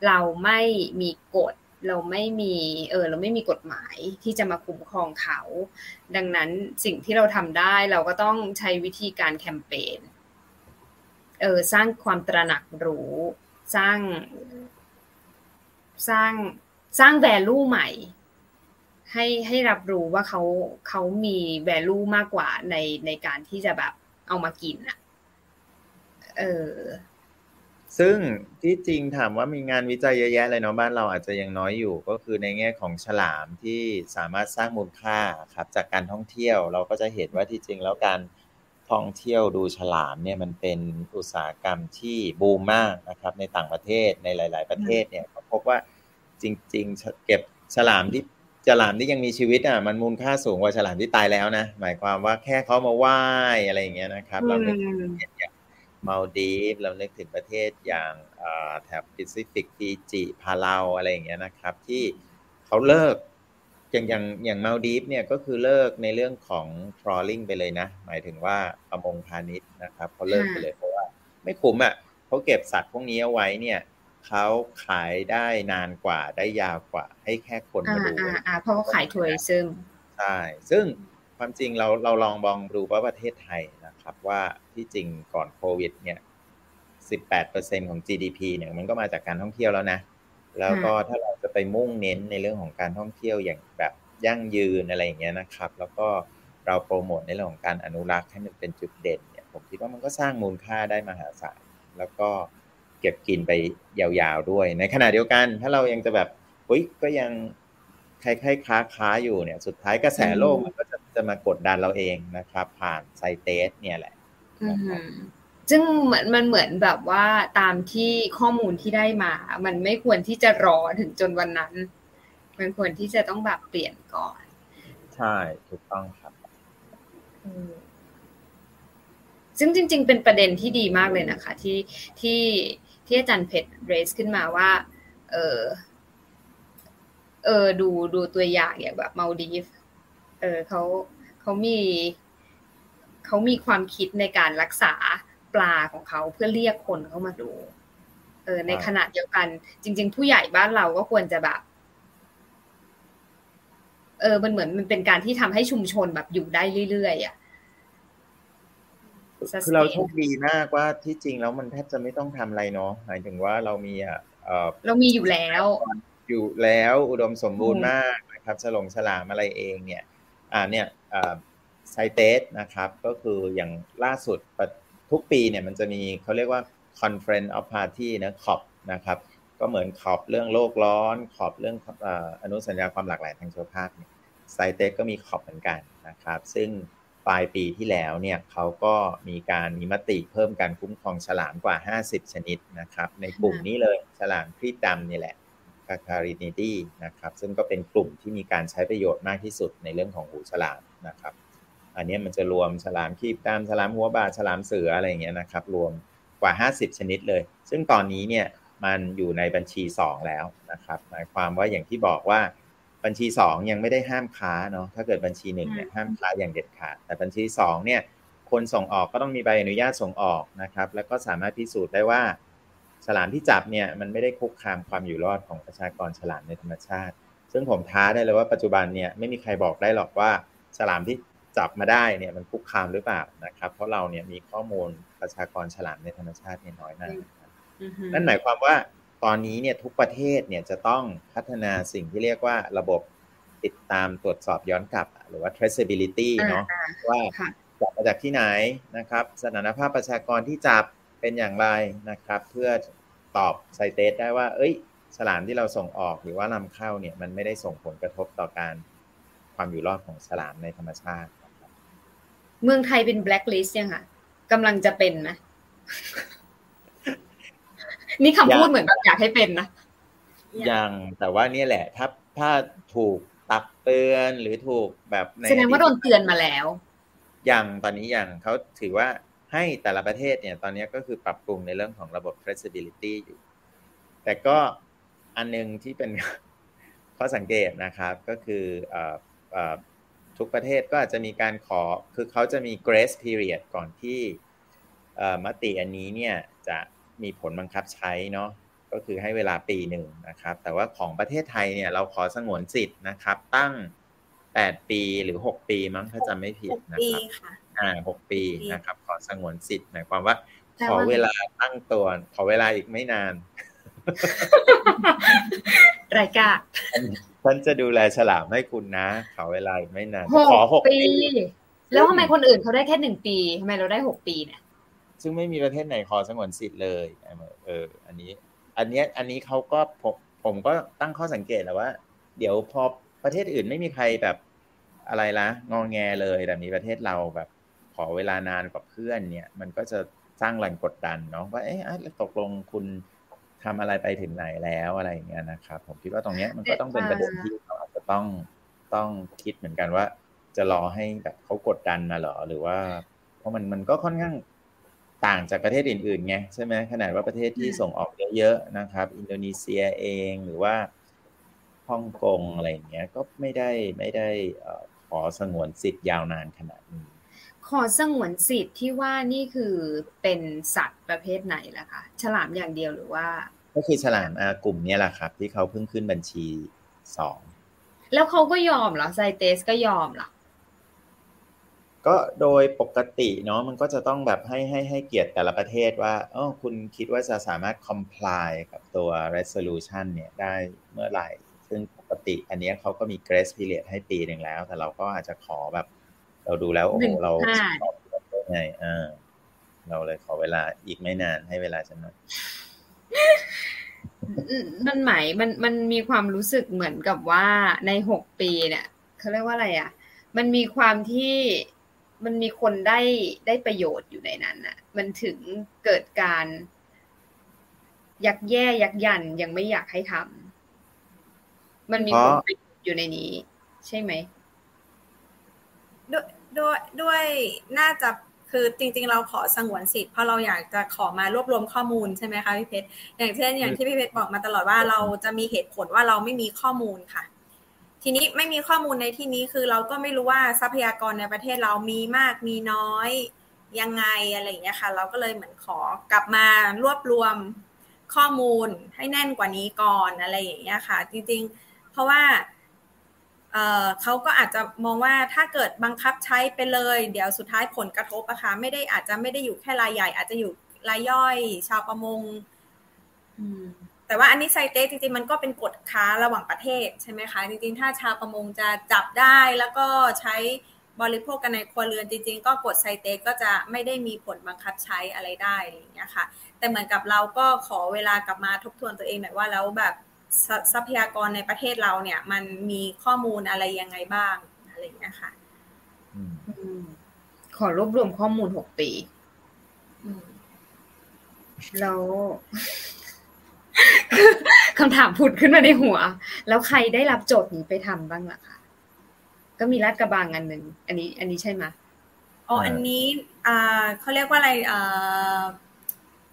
Speaker 2: เราไม่มีกฎเราไม่มีเออเราไม่มีกฎหมายที่จะมาคุ้มครองเขา ดังนั้นสิ่งที่เราทำได้เราก็ต้องใช้วิธีการแคมเปญเออสร้างความตระหนักรู้ สร้าง สร้างสร้าง value ใหม่ ให้ให้รับรู้ว่าเขาเขามี value มากกว่าในในการที่จะแบบเอามากินอะ เออ
Speaker 3: ซึ่งที่จริงถามว่ามีงานวิจัยเยอะแยะเลยเนาะบ้านเราอาจจะยังน้อยอยู่ ก็คือในแง่ของฉลามที่สามารถสร้างมูลค่าครับ จากการท่องเที่ยวเราก็จะเห็นว่าที่จริงแล้วการท่องเที่ยวดูฉลามเนี่ยมันเป็นอุตสาหกรรมที่บูมมากนะครับ ในต่างประเทศในหลาย ๆ ประเทศเนี่ยพบว่าจริง ๆ เก็บฉลามที่ฉลามที่ยังมีชีวิตอะมันมูลค่าสูงกว่าฉลามที่ตายแล้วนะหมายความว่าแค่เขามาว่ายอะไรอย่างเงี้ยนะครับเราไม่อย่า มัลดีฟส์เรานึกถึงประเทศอย่างแถบแถบแปซิฟิกฟิจิปาเลาอะไรอย่างเงี้ยนะครับ ที่เขาเลิกอย่างอย่างอย่างมาลดีฟเนี่ยก็คือเลิกในเรื่องของทรอลลิงไปเลยนะ หมายถึงว่าประมงพาณิชย์นะครับเขาเลิกไปเลยเพราะว่าไม่คุ้มอะเขาเก็บสัตว์พวกนี้เอาไว้เนี่ยเขาขายได้นานกว่าได้ยาวกว่า ให้แค่คนมาดู
Speaker 2: อ่าเพราะเขาขายทัวริซึม
Speaker 3: ใช่ซึ่งความจริงเราเราลองมองดูว่าประเทศไทย ครับว่าที่จริงก่อนโควิดเนี่ย 18%ของ GDP เนี่ยมันก็มาจากการท่องเที่ยวแล้วนะ แล้วก็ถ้าเราจะไปมุ่งเน้นในเรื่องของการท่องเที่ยวอย่างแบบยั่งยืนอะไรอย่างเงี้ยนะครับ แล้วก็เราโปรโมทในเรื่องของการอนุรักษ์ให้มันเป็นจุดเด่นเนี่ยผมคิดว่ามันก็สร้างมูลค่าได้มหาศาลแล้วก็เก็บกินไปยาวๆด้วย ในขณะเดียวกัน ถ้าเรายังจะแบบเฮ้ยก็ยัง คล้ายๆค้าค้าอยู่เนี่ย สุดท้ายกระแสโลกมันก็จะจะมากดดันเราเองนะครับ ผ่านไซเตสเนี่ยแหละ
Speaker 2: ซึ่งเหมือนมันเหมือนแบบว่าตามที่ข้อมูลที่ได้มา มันไม่ควรที่จะรอถึงจนวันนั้น มันควรที่จะต้องแบบเปลี่ยนก่อน
Speaker 3: ใช่ถูกต้องครับ
Speaker 2: ซึ่งจริง ๆ เป็นประเด็นที่ดีมากเลยนะคะ ที่ที่ที่อาจารย์เพชรเรสขึ้นมาว่า เออ เออดูดูตัวอย่างอย่างแบบมาดีฟเออเขาเขามีเขามีความคิดในการรักษาปลาของเขาเพื่อเรียกคนเข้ามาดู เออ ในขณะเดียวกัน จริง ๆ ผู้ใหญ่บ้านเราก็ควรจะแบบ เออ มันเหมือนมันเป็นการที่ทำให้ชุมชนแบบอยู่ได้เรื่อยๆอะ
Speaker 3: คือเราโชคดีมากว่าที่จริงแล้วมันแทบจะไม่ต้องทำอะไรเนาะหมายถึงว่าเรามีอะ
Speaker 2: เรามีอยู่แล้ว
Speaker 3: อยู่แล้วอุดมสมบูรณ์มากนะครับฉลองฉลามอะไรเองเนี่ยอ่าเนี่ยไซเตสนะครับก็คืออย่างล่าสุดทุกปีเนี่ยมันจะมีเขาเรียกว่า Conference of Party นะขอบนะครับก็เหมือนขอบเรื่องโลกร้อนขอบเรื่องอนุสัญญาความหลากหลายทางชีวภาพไซเตสก็มีขอบเหมือนกันนะครับ ซึ่งปลายปีที่แล้วเนี่ยเขาก็มีการมีมติเพิ่มการคุ้มครองฉลามกว่า 50 ชนิดนะครับ ในกลุ่มนี้เลยฉลามครีบดำนี่แหละ คาคารินิดีนะครับซึ่งก็เป็นกลุ่มที่มีการใช้ประโยชน์มากที่สุดในเรื่องของหูฉลามนะครับอันนี้มันจะรวมฉลามคีบตามฉลามหัวบาฉลามเสืออะไรอย่างเงี้ยนะครับรวมกว่า 50 ชนิดเลย ซึ่งตอนนี้เนี่ยมันอยู่ในบัญชี 2 แล้วนะครับหมายความว่าอย่างที่บอกว่าบัญชี 2 ยังไม่ได้ห้ามค้าเนาะถ้าเกิดบัญชี1เนี่ยห้ามค้าอย่างเด็ดขาด แต่บัญชี 2 เนี่ยคนส่งออกก็ต้องมีใบอนุญาตส่งออกนะครับแล้วก็สามารถพิสูจน์ได้ว่า ฉลามที่จับเนี่ยมันไม่ได้คุกคามความอยู่รอดของประชากรฉลามในธรรมชาติ ซึ่งผมท้าได้เลยว่าปัจจุบันเนี่ยไม่มีใครบอกได้หรอกว่าฉลามที่จับมาได้เนี่ยมันคุกคามหรือเปล่านะครับ เพราะเราเนี่ยมีข้อมูลประชากรฉลามในธรรมชาติเนี่ยน้อยมากนั่นหมายความว่าตอนนี้เนี่ยทุกประเทศเนี่ยจะต้องพัฒนาสิ่งที่เรียกว่าระบบติดตามตรวจสอบย้อนกลับ หรือว่า traceability เนาะว่าจับมาจากที่ไหนนะครับ สถานภาพประชากรที่จับ เป็นอย่างไรนะครับ เพื่อตอบไซเตสได้ว่า เอ้ย ฉลามที่เราส่งออกหรือว่านำเข้าเนี่ยมันไม่ได้ส่งผลกระทบต่อการความอยู่รอดของฉลามในธรรมชาติ
Speaker 2: เมืองไทยเป็นแบล็คลิสต์ยังค่ะกำลังจะเป็นไหมนี่คำพูดเหมือนแบบอยากให้เป็นนะ
Speaker 3: ยังแต่ว่านี่แหละ ถ้าถ้าถูกตักเตือนหรือถูกแบบ
Speaker 2: แสดงว่าโดนเตือนมาแล้ว
Speaker 3: ยังตอนนี้ยังเขาถือว่า ให้แต่ละประเทศเนี่ยตอนนี้ก็คือปรับปรุงในเรื่องของระบบ traceability อยู่ แต่ก็อันนึงที่เป็นข้อสังเกตนะครับก็คือทุกประเทศก็อาจจะมีการขอคือเขาจะมี grace period ก่อนที่มติอันนี้เนี่ยจะมีผลบังคับใช้เนาะก็คือให้เวลาปีหนึ่งนะครับ แต่ว่าของประเทศไทยเนี่ยเราขอสงวนสิทธิ์นะครับ ตั้งแปดปีหรือหกปีมั้งถ้าจำไม่ผิดนะครับ อ่าหกปีนะครับ ขอสงวนสิทธิ์หมายความว่า ขอเวลาตั้งตัว ขอเวลาอีกไม่นาน
Speaker 2: รายการ
Speaker 3: ฉันจะดูแลฉลามให้คุณนะ ขอเวลาอีกไม่นาน
Speaker 2: ขอหกปี แล้วทำไมคนอื่นเขาได้แค่หนึ่งปีทำไมเราได้หกปีเนี่ย
Speaker 3: ซึ่งไม่มีประเทศไหนขอสงวนสิทธิ์เลยเออ อันนี้ อันนี้อันนี้เขาก็ผมผมก็ตั้งข้อสังเกตแล้วว่า เดี๋ยวพอประเทศอื่นไม่มีใครแบบอะไรละงองแงเลยแต่มีประเทศเราแบบ ขอเวลานานกว่าเพื่อนเนี่ย มันก็จะสร้างแรงกดดันเนาะว่าเอ๊ะตกลงคุณทำอะไรไปถึงไหนแล้วอะไรอย่างเงี้ยนะครับผมคิดว่าตรงเนี้ยมันก็ต้องเป็นประเด็นที่เราอาจจะต้องต้องคิดเหมือนกันว่า จะรอให้แบบเขากดดันมาหรอหรือว่า เพราะมันมันก็ค่อนข้างต่างจากประเทศอื่นๆไงใช่ไหมขนาดว่าประเทศที่ส่งออกเยอะๆนะครับ อินโดนีเซียเองหรือว่าฮ่องกงอะไรอย่างเงี้ยก็ไม่ได้ไม่ได้ขอสงวนสิทธิ์ยาวนานขนาดนี้
Speaker 2: ขอสงวนสิทธิ์ที่ว่านี่คือเป็นสัตว์ประเภทไหนล่ะคะ ฉลามอย่างเดียวหรือว่า
Speaker 3: ก็คือฉลามอากลุ่มนี้แหละครับ ที่เขาเพิ่งขึ้นบัญชีสอง
Speaker 2: แล้วเขาก็ยอมเหรอไซเตสก็ยอมเหรอ
Speaker 3: ก็โดยปกติเนาะมันก็จะต้องแบบให้ให้ให้เกียรติแต่ละประเทศว่าเออคุณคิดว่าจะสามารถ comply กับตัว resolution เนี่ยได้เมื่อไหร่ ซึ่งปกติอันนี้เขาก็มี grace period ให้ปีหนึ่งแล้ว แต่เราก็อาจจะขอแบบ เราดูแล้วโอ้โหเราตอบได้ไงเออเราเลยขอเวลาอีกไม่นานให้เวลาฉันหน่อย
Speaker 2: มันหมายมันมันมีความรู้สึกเหมือนกับว่าในหกปีเนี่ยเขาเรียกว่าอะไรอะ มันมีความที่มันมีคนได้ได้ประโยชน์อยู่ในนั้นน่ะ มันถึงเกิดการ ยักแย่ยักยันยังไม่อยากให้ทำมันมีคนประโยชน์อยู่ในนี้ ใช่ไหม
Speaker 4: ด้วยด้วยด้วยน่าจะคือจริง ๆ เราขอสงวนสิทธิ์เพราะเราอยากจะขอมารวบรวมข้อมูลใช่ไหมคะพี่เพชรอย่างเช่นอย่างที่พี่เพชรบอกมาตลอดว่าเราจะมีเหตุผลว่าเราไม่มีข้อมูลค่ะ ทีนี้ไม่มีข้อมูลในที่นี้คือเราก็ไม่รู้ว่าทรัพยากรในประเทศเรามีมากมีน้อยยังไงอะไรอย่างเงี้ยค่ะ เราก็เลยเหมือนขอกลับมารวบรวมข้อมูลให้แน่นกว่านี้ก่อนอะไรอย่างเงี้ยค่ะ จริง ๆ เพราะว่า เเขาก็อาจจะมองว่าถ้าเกิดบังคับใช้ไปเลย เดี๋ยวสุดท้ายผลกระทบอะคะไม่ได้อาจจะไม่ได้อยู่แค่รายใหญ่ อาจจะอยู่รายย่อยชาวประมงแต่ว่าอันนี้ไซเตสจริงๆมันก็เป็นกฎค้าระหว่างประเทศใช่ไหมคะ จริงๆ ถ้าชาวประมงจะจับได้แล้วก็ใช้บริโภคกันในครัวเรือนจริง ๆ ก็กฎไซเตสก็จะไม่ได้มีผลบังคับใช้อะไรได้อะไรอย่างเงี้ยค่ะ แต่เหมือนกับเราก็ขอเวลากลับมาทบทวนตัวเองหน่อยว่าแล้วแบบ ทรัพยากรในประเทศเราเนี่ย มันมีข้อมูลอะไรยังไงบ้างอะไรอย่างเงี้ยค่ะ
Speaker 2: ขอรวบรวมข้อมูลหกปีแล้วคำถามผุดขึ้นมาในหัว แล้วใครได้รับโจทย์นี้ไปทำบ้างล่ะคะก็มีลาดกระบังอันหนึ่งอันนี้ อันนี้ใช่ไหม
Speaker 4: อ๋ออันนี้อ่าเขาเรียกว่าอะไรอ่า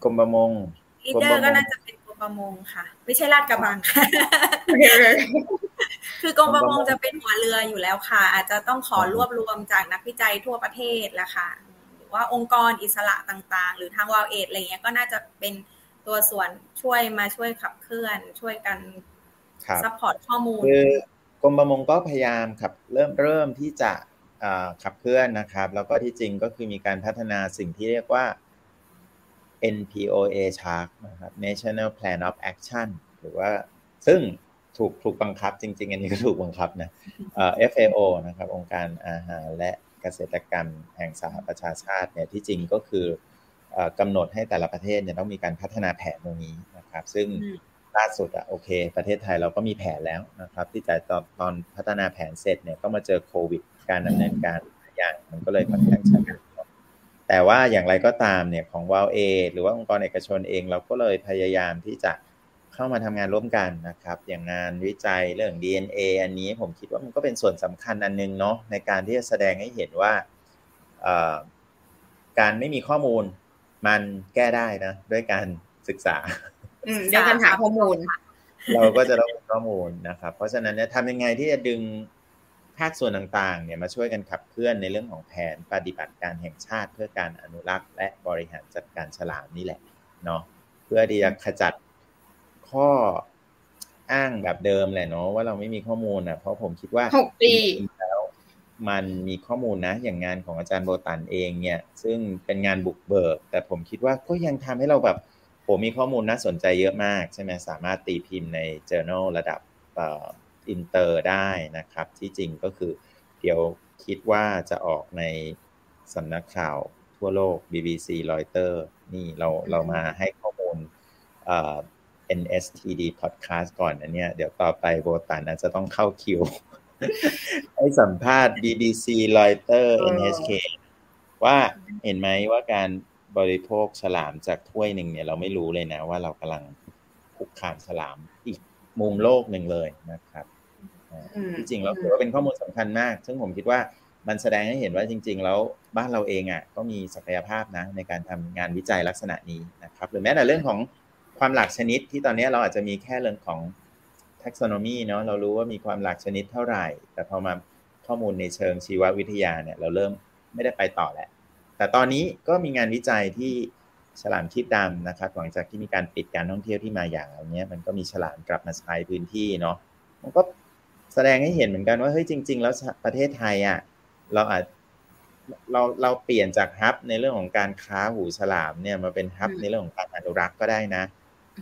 Speaker 3: กรมประมง
Speaker 4: leader ก็น่าจะเป็นกรม ประมงค่ะ ไม่ใช่ลาดกระบังค่ะคือกรมประมงจะเป็นหัวเรืออยู่แล้วค่ะ อาจจะต้องขอรวบรวมจากนักวิจัยทั่วประเทศแหละค่ะ หรือว่าองค์กรอิสระต่างๆ หรือทาง WildAid อะไรเงี้ยก็น่าจะเป็นตัวส่วนช่วยมาช่วยขับเคลื่อนช่วยกัน support ข้อมูล
Speaker 3: คือกรมประมงก็พยายามขับเริ่มเริ่มที่จะขับเคลื่อนนะครับ แล้วก็ที่จริงก็คือมีการพัฒนาสิ่งที่เรียกว่า NPOA Shark นะครับ National Plan of Action หรือว่าซึ่งถูกถูกบังคับจริง ๆ อันนี้ก็ถูกบังคับนะ FAO นะครับ องค์การอาหารและเกษตรกรรมแห่งสหประชาชาติเนี่ยที่จริงก็คือกำหนดให้แต่ละประเทศเนี่ยต้องมีการพัฒนาแผนตรงนี้นะครับ ซึ่งล่าสุดอะโอเค ประเทศไทยเราก็มีแผนแล้วนะครับ ที่จะตอนตอนพัฒนาแผนเสร็จเนี่ยก็มาเจอโควิด การดำเนินการอย่างมันก็เลยค่อนข้างช้า แต่ว่าอย่างไรก็ตามเนี่ยของวาลเอหรือว่าองค์กรเอกชนเองเราก็เลยพยายามที่จะเข้ามาทำงานร่วมกันนะครับ อย่างงานวิจัยเรื่อง DNA อันนี้ผมคิดว่ามันก็เป็นส่วนสำคัญอันนึงเนาะในการที่จะแสดงให้เห็นว่าการไม่มีข้อมูลมันแก้ได้นะ ด้วยการศึกษา
Speaker 2: ด้วยการหาข้อมูล
Speaker 3: เราก็จะต้องข้อมูลนะครับ เพราะฉะนั้นเนี่ยทำยังไงที่จะดึง ภาคส่วนต่างๆเนี่ยมาช่วยกันขับเคลื่อนในเรื่องของแผนปฏิบัติการแห่งชาติ เพื่อการอนุรักษ์ และบริหารจัดการฉลามนี่แหละเนาะเพื่อที่จะขจัดข้ออ้างแบบเดิมแหละเนาะว่าเราไม่มีข้อมูลอะเพราะผมคิดว่า
Speaker 2: หกปี
Speaker 3: แล้วมันมีข้อมูลนะ อย่างงานของอาจารย์โบตันเองเนี่ย ซึ่งเป็นงานบุกเบิก แต่ผมคิดว่าก็ยังทำให้เราแบบผมมีข้อมูลน่าสนใจเยอะมากใช่ไหมสามารถตีพิมพ์ใน journal ระดับ อินเตอร์ได้นะครับ ที่จริงก็คือเดี๋ยวคิดว่าจะออกในสำนักข่าวทั่วโลก BBC Reuters นี่เราเรามาให้ข้อมูล NSTDA podcast ก่อนอันเนี้ยเดี๋ยวต่อไปโบตันจะต้องเข้าคิว ให้สัมภาษณ์ BBC Reuters NHK ว่าเห็นไหมว่าการบริโภคฉลามจากถ้วยหนึ่งเนี่ยเราไม่รู้เลยนะว่าเรากำลังคุกคามฉลามอีกมุมโลกหนึ่งเลยนะครับ ที่จริงแล้วถือว่าเป็นข้อมูลสำคัญมาก ซึ่งผมคิดว่ามันแสดงให้เห็นว่าจริง ๆ แล้วบ้านเราเองอะก็มีศักยภาพนะในการทำงานวิจัยลักษณะนี้นะครับ หรือแม้แต่เรื่องของความหลากชนิดที่ตอนนี้เราอาจจะมีแค่เรื่องของ taxonomy เนาะเรารู้ว่ามีความหลากชนิดเท่าไหร่ แต่พอมาข้อมูลในเชิงชีววิทยาเนี่ยเราเริ่มไม่ได้ไปต่อแล้ว แต่ตอนนี้ก็มีงานวิจัยที่ฉลามคิดดำนะครับหลังจากที่มีการปิดการท่องเที่ยวที่มาอย่างเนี้ยมันก็มีฉลามกลับมาใช้พื้นที่เนาะมันก็ แสดงให้เห็นเหมือนกันว่าเฮ้ยจริง ๆ แล้วประเทศไทยอะเราอาจเราเราเปลี่ยนจากฮับในเรื่องของการค้าหูฉลามเนี่ยมาเป็นฮับในเรื่องของการอนุรักษ์ก็ได้นะ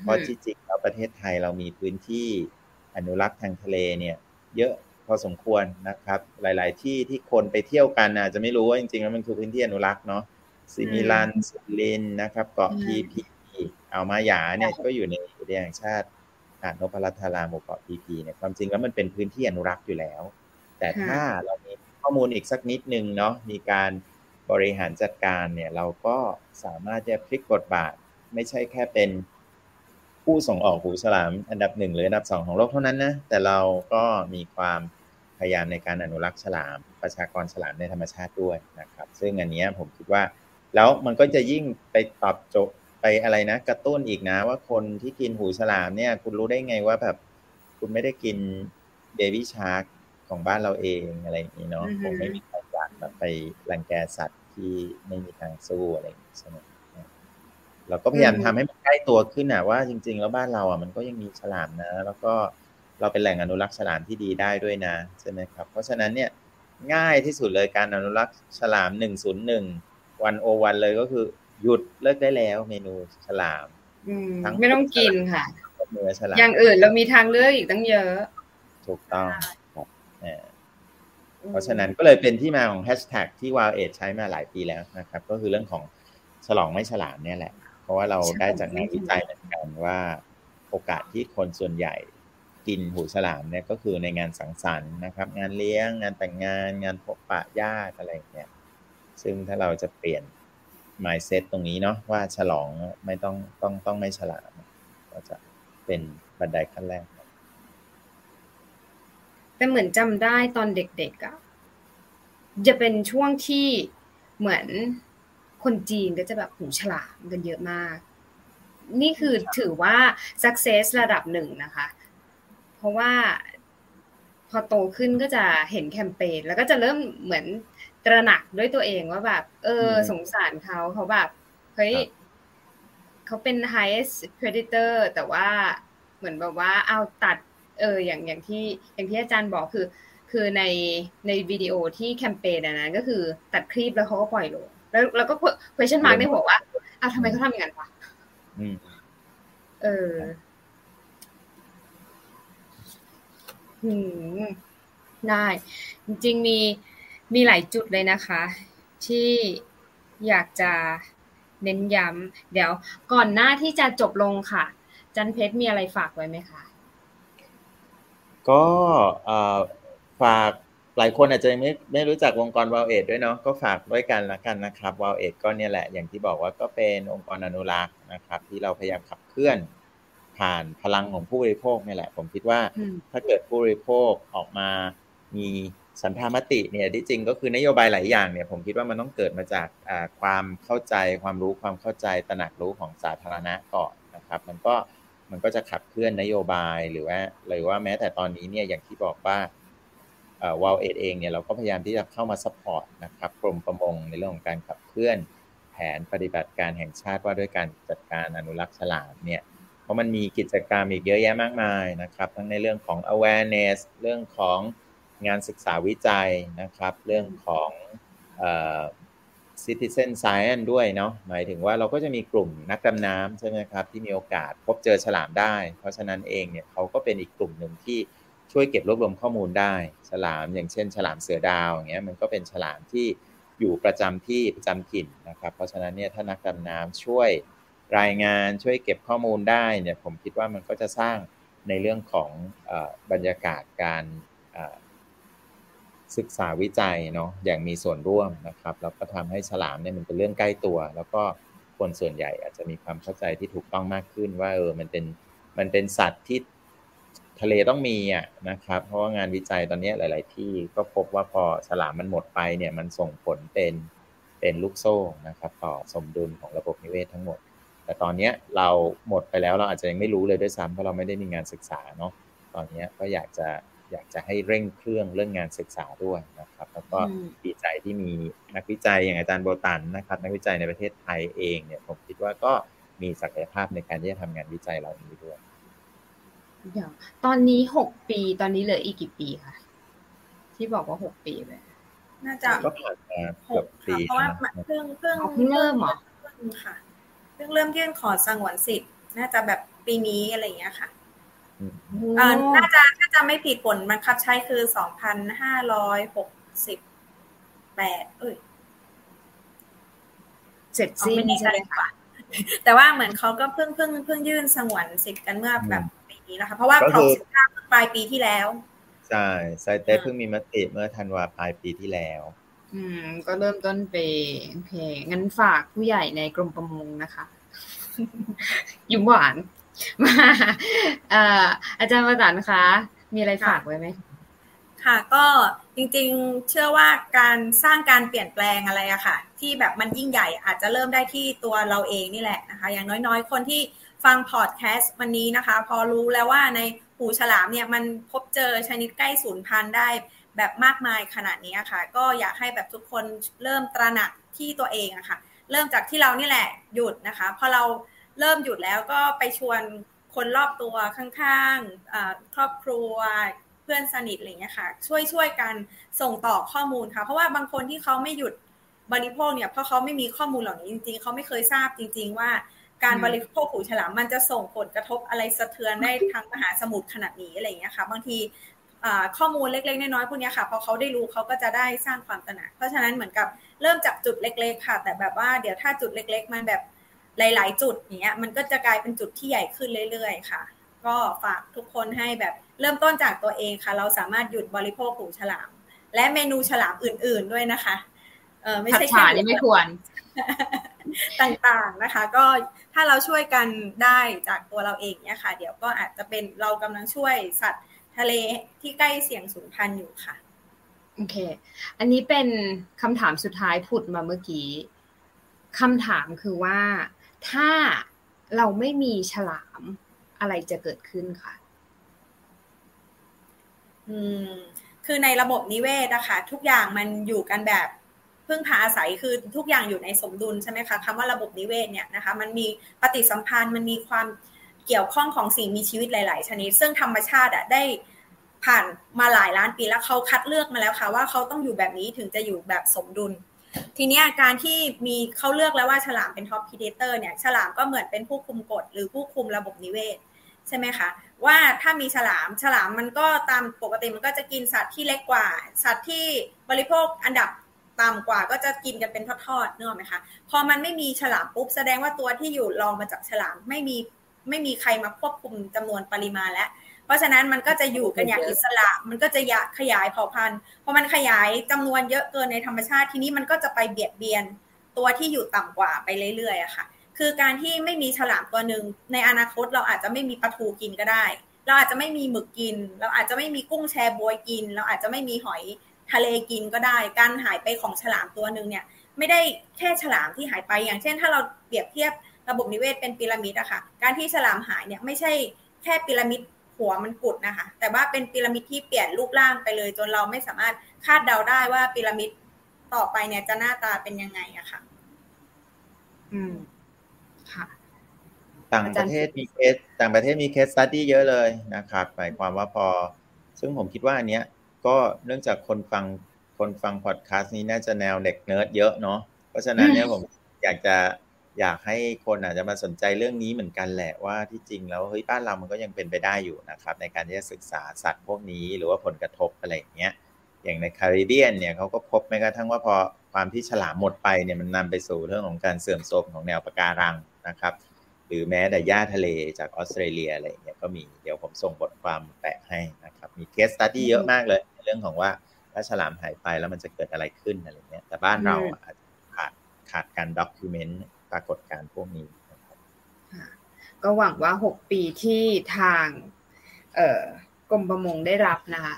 Speaker 3: เพราะจริงๆแล้วประเทศไทยเรามีพื้นที่อนุรักษ์ทางทะเลเนี่ย เยอะพอสมควรนะครับ หลาย ๆ ที่ที่คนไปเที่ยวกันอาจจะไม่รู้ว่าจริงๆแล้วมันคือพื้นที่อนุรักษ์เนาะสิมิลันสุรินทร์นะครับ เกาะพีพีอ่าวมาหยาเนี่ยก็อยู่ในอุทยานแห่งชาติหาด นพรัตน์ธาราหมู่เกาะพีพีเนี่ยความจริงแล้วมันเป็นพื้นที่อนุรักษ์อยู่แล้ว แต่ถ้าเรามีข้อมูลอีกสักนิดนึงเนาะมีการบริหารจัดการเนี่ยเราก็สามารถจะพลิกบทบาท ไม่ใช่แค่เป็นผู้ส่งออกหูฉลามอันดับหนึ่งหรืออันดับสองของโลกเท่านั้นนะแต่เราก็มีความพยายามในการอนุรักษ์ฉลาม ประชากรฉลามในธรรมชาติด้วยนะครับ ซึ่งอันนี้ผมคิดว่า แล้วมันก็จะยิ่งไปตอบโจทย์ไป อะไรนะกระตุ้นอีกนะ ว่าคนที่กินหูฉลามเนี่ย คุณรู้ได้ไงว่าแบบ คุณไม่ได้กินเบบี้ชาร์กของบ้านเราเองอะไรอย่างนี้เนาะผมไม่มีใครอยากแบบไปรังแกสัตว์ที่ไม่มีทางสู้อะไรอย่างนี้ใช่ไหมเราก็พยายามทำให้มันใกล้ตัวขึ้นนะว่าจริง ๆ แล้วบ้านเราอะมันก็ยังมีฉลามนะ แล้วก็เราเป็นแหล่งอนุรักษ์ฉลามที่ดีได้ด้วยนะใช่ไหมครับ เพราะฉะนั้นเนี่ยง่ายที่สุดเลยการอนุรักษ์ฉลามหนึ่งศูนย์หนึ่งวันโอวันเลยก็คือ หยุดเลิกได้แล้วเมนูฉลาม
Speaker 2: ไม่ต้องกินค่ะ
Speaker 3: เนื้อฉลาม
Speaker 2: อย่างอื่นเรามีทางเลือกอีกตั้งเยอะ
Speaker 3: ถูกต้องครับเพราะฉะนั้นก็เลยเป็นที่มาของแฮชแท็กที่วาวเอทใช้มาหลายปีแล้วนะครับ ก็คือเรื่องของฉลองไม่ฉลามเนี่ยแหละ เพราะว่าเราได้จากงานวิจัยเหมือนกันว่าโอกาสที่คนส่วนใหญ่กินหูฉลามเนี่ยก็คือในงานสังสรรค์นะครับ งานเลี้ยงงานแต่งงาน งานพบปะญาติอะไรเนี่ยซึ่งถ้าเราจะเปลี่ยน mindset ตรงนี้เนาะว่าฉลองไม่ต้องต้องต้องไม่ฉลาดก็จะเป็นบันไดขั้นแรก
Speaker 2: แต่เหมือนจำได้ตอนเด็กๆอะ่ะจะเป็นช่วงที่เหมือนคนจีนก็จะแบบหูฉลามกันเยอะมาก นี่คือถือว่า success ระดับหนึ่งนะคะ เพราะว่าพอโตขึ้นก็จะเห็นแคมเปญแล้วก็จะเริ่มเหมือน ตระหนักด้วยตัวเองว่าแบบ เออ สงสารเขาเขาแบบเฮ้ยเขาเป็น highest predator แต่ว่าเหมือนแบบว่าเอาตัด เออ อย่างอย่างที่อย่างที่อาจารย์บอกคือ คือในในวิดีโอที่แคมเปญนะก็คือตัดคลิปแล้วเขาก็ปล่อยลงแล้วแล้วก็ question mark ในหัวว่าอ้าวทำไมเขาทำอย่างนั้นวะเออหืมได้ จริงๆมี มีหลายจุดเลยนะคะ ที่อยากจะเน้นย้ำเดี๋ยวก่อนหน้าที่จะจบลงค่ะ จันเพชรมีอะไรฝากไว้ไหมคะ
Speaker 3: ก็ฝากหลายคนอาจจะไม่ไม่รู้จักองค์กรวาลเอดด้วยเนาะก็ฝากด้วยกันละกันนะครับวาลเอดก็เนี่ยแหละอย่างที่บอกว่าก็เป็นองค์กรอนุรักษ์นะครับ ที่เราพยายามขับเคลื่อน ผ่านพลังของผู้บริโภคนี่แหละ ผมคิดว่าถ้าเกิดผู้บริโภคออกมามี ฉันทามติเนี่ยที่จริงก็คือนโยบายหลายอย่างเนี่ยผมคิดว่ามันต้องเกิดมาจากความเข้าใจความรู้ความเข้าใจตระหนักรู้ของสาธารณะก่อนนะครับ มันก็มันก็จะขับเคลื่อนนโยบายหรือว่าหรือว่าแม้แต่ตอนนี้เนี่ยอย่างที่บอกว่า WildAid เองเนี่ยเราก็พยายามที่จะเข้ามา support นะครับกรมประมงในเรื่องของการขับเคลื่อนแผนปฏิบัติการแห่งชาติว่าด้วยการจัดการอนุรักษ์ฉลามเนี่ยเพราะมันมีกิจกรรมอีกเยอะแยะมากมายนะครับ ทั้งในเรื่องของ awareness เรื่องของ งานศึกษาวิจัยนะครับ เรื่องของ citizen science ด้วยเนาะหมายถึงว่าเราก็จะมีกลุ่มนักดำน้ำใช่ไหมครับ ที่มีโอกาสพบเจอฉลามได้ เพราะฉะนั้นเองเนี่ยเขาก็เป็นอีกกลุ่มหนึ่งที่ช่วยเก็บรวบรวมข้อมูลได้ ฉลามอย่างเช่น ฉลามเสือดาวอย่างเงี้ยมันก็เป็นฉลามที่อยู่ประจำที่ประจำถิ่นนะครับ เพราะฉะนั้นเนี่ยถ้านักดำน้ำช่วยรายงานช่วยเก็บข้อมูลได้เนี่ยผมคิดว่ามันก็จะสร้างในเรื่องของบรรยากาศการ ศึกษาวิจัยเนาะอย่างมีส่วนร่วมนะครับ แล้วก็ทำให้ฉลามเนี่ยมันเป็นเรื่องใกล้ตัว แล้วก็คนส่วนใหญ่อาจจะมีความเข้าใจที่ถูกต้องมากขึ้นว่าเออมันเป็นมันเป็นสัตว์ที่ทะเลต้องมีอะนะครับ เพราะว่างานวิจัยตอนนี้หลาย ๆ ที่ก็พบว่าพอฉลามมันหมดไปเนี่ยมันส่งผลเป็นเป็นลูกโซ่นะครับ ต่อสมดุลของระบบนิเวศทั้งหมด แต่ตอนนี้เราหมดไปแล้วเราอาจจะยังไม่รู้เลยด้วยซ้ำเพราะเราไม่ได้มีงานศึกษาเนาะตอนนี้ก็อยากจะ อยากจะให้เร่งเครื่องเรื่องงานศึกษาด้วยนะครับ แล้วก็ดีใจที่มีนักวิจัยอย่างอาจารย์โบตันนะครับ นักวิจัยในประเทศไทยเองเนี่ยผมคิดว่าก็มีศักยภาพในการที่จะทำงานวิจัยเหล่านี้ด้วย
Speaker 2: เดี๋ยวตอนนี้หกปีตอนนี้เหลืออีกกี่ปีคะที่บอกว่าหกปีเลย
Speaker 4: น่าจะ
Speaker 3: ก็ผ่านมาเกือบปี
Speaker 4: เพราะว่าเพิ่งเพิ่ง
Speaker 2: เริ่มหรอ
Speaker 4: ค่ะเพิ่งเริ่มยื่นขอสงวนสิทธิ์น่าจะแบบปีนี้อะไรอย่างเงี้ยค่ะอ่า น่าจะถ้าจะไม่ผิดผลมันคับใช้คือสองพันห้าร้อยหกสิบแปดเอ้ย
Speaker 2: เสร็จสิ้นใช่ไหมคะ
Speaker 4: แต่ว่าเหมือนเขาก็เพิ่งเพิ่งเพิ่งยื่นสงวนสิทธิ์กันเมื่อแบบปีนี้นะคะ เพราะว่าครบสิบเก้าปลายปีที่แล้ว
Speaker 3: ใช่ไซเต้เพิ่งมีมติเมื่อธันวาปลายปีที่แล้ว
Speaker 2: อืม ก็เริ่มต้นปีโอเคงั้นฝากผู้ใหญ่ในกรมประมงนะคะ ยิ้มหวาน มาอาจารย์ประสันคะมีอะไรฝากไว้ไหม
Speaker 4: ค่ะก็จริงๆเชื่อว่าการสร้างการเปลี่ยนแปลงอะไรอะค่ะ ที่แบบมันยิ่งใหญ่อาจจะเริ่มได้ที่ตัวเราเองนี่แหละนะคะ อย่างน้อยๆ คนที่ฟังพอดแคสต์วันนี้นะคะ พอรู้แล้วว่าในหูฉลามเนี่ยมันพบเจอชนิดใกล้สูญพันธุ์ได้แบบมากมายขนาดนี้ค่ะ ก็อยากให้แบบทุกคนเริ่มตระหนักที่ตัวเองอะค่ะ เริ่มจากที่เรานี่แหละหยุดนะคะพอเรา เริ่มหยุดแล้วก็ไปชวนคนรอบตัวข้างๆครอบครัวเพื่อนสนิทอะไรเงี้ยค่ะ ช่วยช่วยกันส่งต่อข้อมูลค่ะ เพราะว่าบางคนที่เขาไม่หยุดบริโภคเนี่ยเพราะเขาไม่มีข้อมูลเหล่านี้จริง ๆเขาไม่เคยทราบจริง ๆ ว่าการบริโภคหูฉลามมันจะส่งผลกระทบอะไรสะเทือนได้ทั้งมหาสมุทรขนาดนี้อะไรเงี้ยค่ะ บางทีข้อมูลเล็กๆน้อยๆพวกนี้ค่ะพอเขาได้รู้เขาก็จะได้สร้างความตระหนักเพราะฉะนั้นเหมือนกับเริ่มจากจุดเล็ก ๆ ค่ะ แต่แบบว่าเดี๋ยวถ้าจุดเล็ก ๆ มันแบบ หลาย ๆ จุดเนี้ยมันก็จะกลายเป็นจุดที่ใหญ่ขึ้นเรื่อย ๆ ค่ะ ก็ฝากทุกคนให้แบบเริ่มต้นจากตัวเองค่ะ เราสามารถหยุดบริโภคหูฉลาม และเมนูฉลามอื่น ๆ ด้วยนะคะเออไม่
Speaker 2: ใช่แค่นี้ไม่ควร
Speaker 4: ต่างๆนะคะ ก็ถ้าเราช่วยกันได้จากตัวเราเองเนี่ยค่ะ เดี๋ยวก็อาจจะเป็นเรากำลังช่วยสัตว์ทะเลที่ใกล้เสี่ยงสูญพันธุ์อยู่ค่ะ
Speaker 2: โอเค อันนี้เป็นคำถามสุดท้ายผุดมาเมื่อกี้คำถามคือว่า ถ้าเราไม่มีฉลามอะไรจะเกิดขึ้นค่ะ
Speaker 4: อืม คือในระบบนิเวศนะคะทุกอย่างมันอยู่กันแบบพึ่งพาอาศัยคือทุกอย่างอยู่ในสมดุลใช่ไหมคะคำว่าระบบนิเวศเนี่ยนะคะมันมีปฏิสัมพันธ์มันมีความเกี่ยวข้องของสิ่งมีชีวิตหลาย ๆ ชนิด ซึ่งธรรมชาติอะได้ผ่านมาหลายล้านปีแล้วเขาคัดเลือกมาแล้วค่ะ ว่าเขาต้องอยู่แบบนี้ถึงจะอยู่แบบสมดุล ทีนี้การที่มีเขาเลือกแล้วว่าฉลามเป็น top predator เนี่ยฉลามก็เหมือนเป็นผู้คุมกฎหรือผู้คุมระบบนิเวศใช่ไหมคะว่าถ้ามีฉลามฉลามมันก็ตามปกติมันก็จะกินสัตว์ที่เล็กกว่า สัตว์ที่บริโภคอันดับต่ำกว่าก็จะกินกันเป็นทอดๆเนื้อไหมคะพอมันไม่มีฉลามปุ๊บแสดงว่าตัวที่อยู่รองมาจากฉลามไม่มีไม่มีใครมาควบคุมจำนวนปริมาณแล้ว เพราะฉะนั้นมันก็จะอยู่กันอย่างอิสระ มันก็จะขยายเผ่าพันธุ์พอมันขยายจำนวนเยอะเกินในธรรมชาติทีนี้มันก็จะไปเบียดเบียนตัวที่อยู่ต่ำกว่าไปเรื่อยๆอะค่ะ คือการที่ไม่มีฉลามตัวหนึ่งในอนาคตเราอาจจะไม่มีปลาทูกินก็ได้ เราอาจจะไม่มีหมึกกิน เราอาจจะไม่มีกุ้งแชบวยกิน เราอาจจะไม่มีหอยทะเลกินก็ได้ การหายไปของฉลามตัวหนึ่งเนี่ยไม่ได้แค่ฉลามที่หายไป อย่างเช่น ถ้าเราเปรียบเทียบระบบนิเวศเป็นพีระมิดอะค่ะ การที่ฉลามหายเนี่ยไม่ใช่แค่พีระมิด หัวมันกุดนะคะ แต่ว่าเป็นพีระมิดที่เปลี่ยนรูปร่างไปเลย จนเราไม่สามารถคาดเดาได้ว่าพีระมิดต่อไปเนี่ยจะหน้าตาเป็นยังไงอะค่ะ
Speaker 2: อืม ค่ะ
Speaker 3: ต่างประเทศมีเคสต่างประเทศมี case study เยอะเลยนะครับหมายความว่าพอ ซึ่งผมคิดว่าอันเนี้ย ก็เนื่องจากคนฟังคนฟังพอดแคสต์นี้น่าจะแนวเด็กเนิร์ดเยอะเนาะเพราะฉะนั้นเนี่ยผมอยากจะ อยากให้คนอาจจะมาสนใจเรื่องนี้เหมือนกันแหละว่าที่จริงแล้วเฮ้ยบ้านเรามันก็ยังเป็นไปได้อยู่นะครับ ในการที่จะศึกษาสัตว์พวกนี้หรือว่าผลกระทบอะไรอย่างเงี้ยอย่างในคาริเบียนเนี่ยเขาก็พบแม้กระทั่งว่าพอความที่ฉลามหมดไปเนี่ยมันนำไปสู่เรื่องของการเสื่อมโทรมของแนวปะการังนะครับ หรือแม้แต่หญ้าทะเลจากออสเตรเลียอะไรอย่างเงี้ยก็มีเดี๋ยวผมส่งบทความแปะให้นะครับมี case study เยอะมากเลยเรื่องของว่าถ้าฉลามหายไปแล้วมันจะเกิดอะไรขึ้นอะไรเงี้ยแต่บ้านเราอาจจะขาดขาดการ document ปรากฏการณ์พวกนี้
Speaker 2: ก็หวังว่าหกปีที่ทางเกรมประมงได้รับนะคะ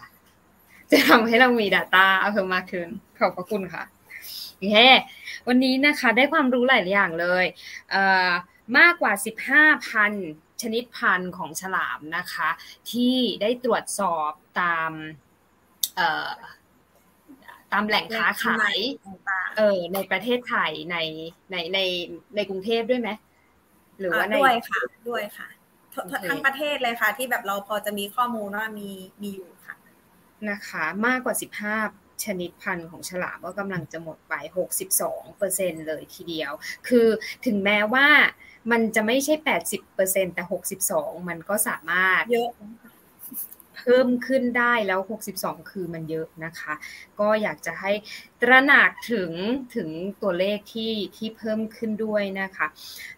Speaker 2: จะทำให้เรามี Data เพิ่มมากขึ้น ขอบพระคุณค่ะโอเควันนี้นะคะได้ความรู้หลายอย่างเลยเมากกว่า 15,000 ชนิดพันธุ์ของฉลามนะคะ ที่ได้ตรวจสอบตามเตามแหล่งค้าขายเออ ในประเทศไทยในในในในกรุงเทพด้วยไหม
Speaker 4: หรือว่าด้วยค่ะด้วยค่ะทั้งประเทศเลยค่ะ ที่แบบเราพอจะมีข้อมูลว่ามีมีอยู่ค่ะ
Speaker 2: นะคะ มากกว่าสิบห้าชนิดพันธุ์ของฉลามก็กำลังจะหมดไปหกสิบสองเปอร์เซ็นเลยทีเดียว คือถึงแม้ว่ามันจะไม่ใช่แปดสิบเปอร์เซ็นแต่หกสิบสองมันก็สามารถ
Speaker 4: เยอะ
Speaker 2: เพิ่มขึ้นได้แล้ว 62 คือมันเยอะนะคะ ก็อยากจะให้ตระหนักถึงถึงตัวเลขที่ที่เพิ่มขึ้นด้วยนะคะ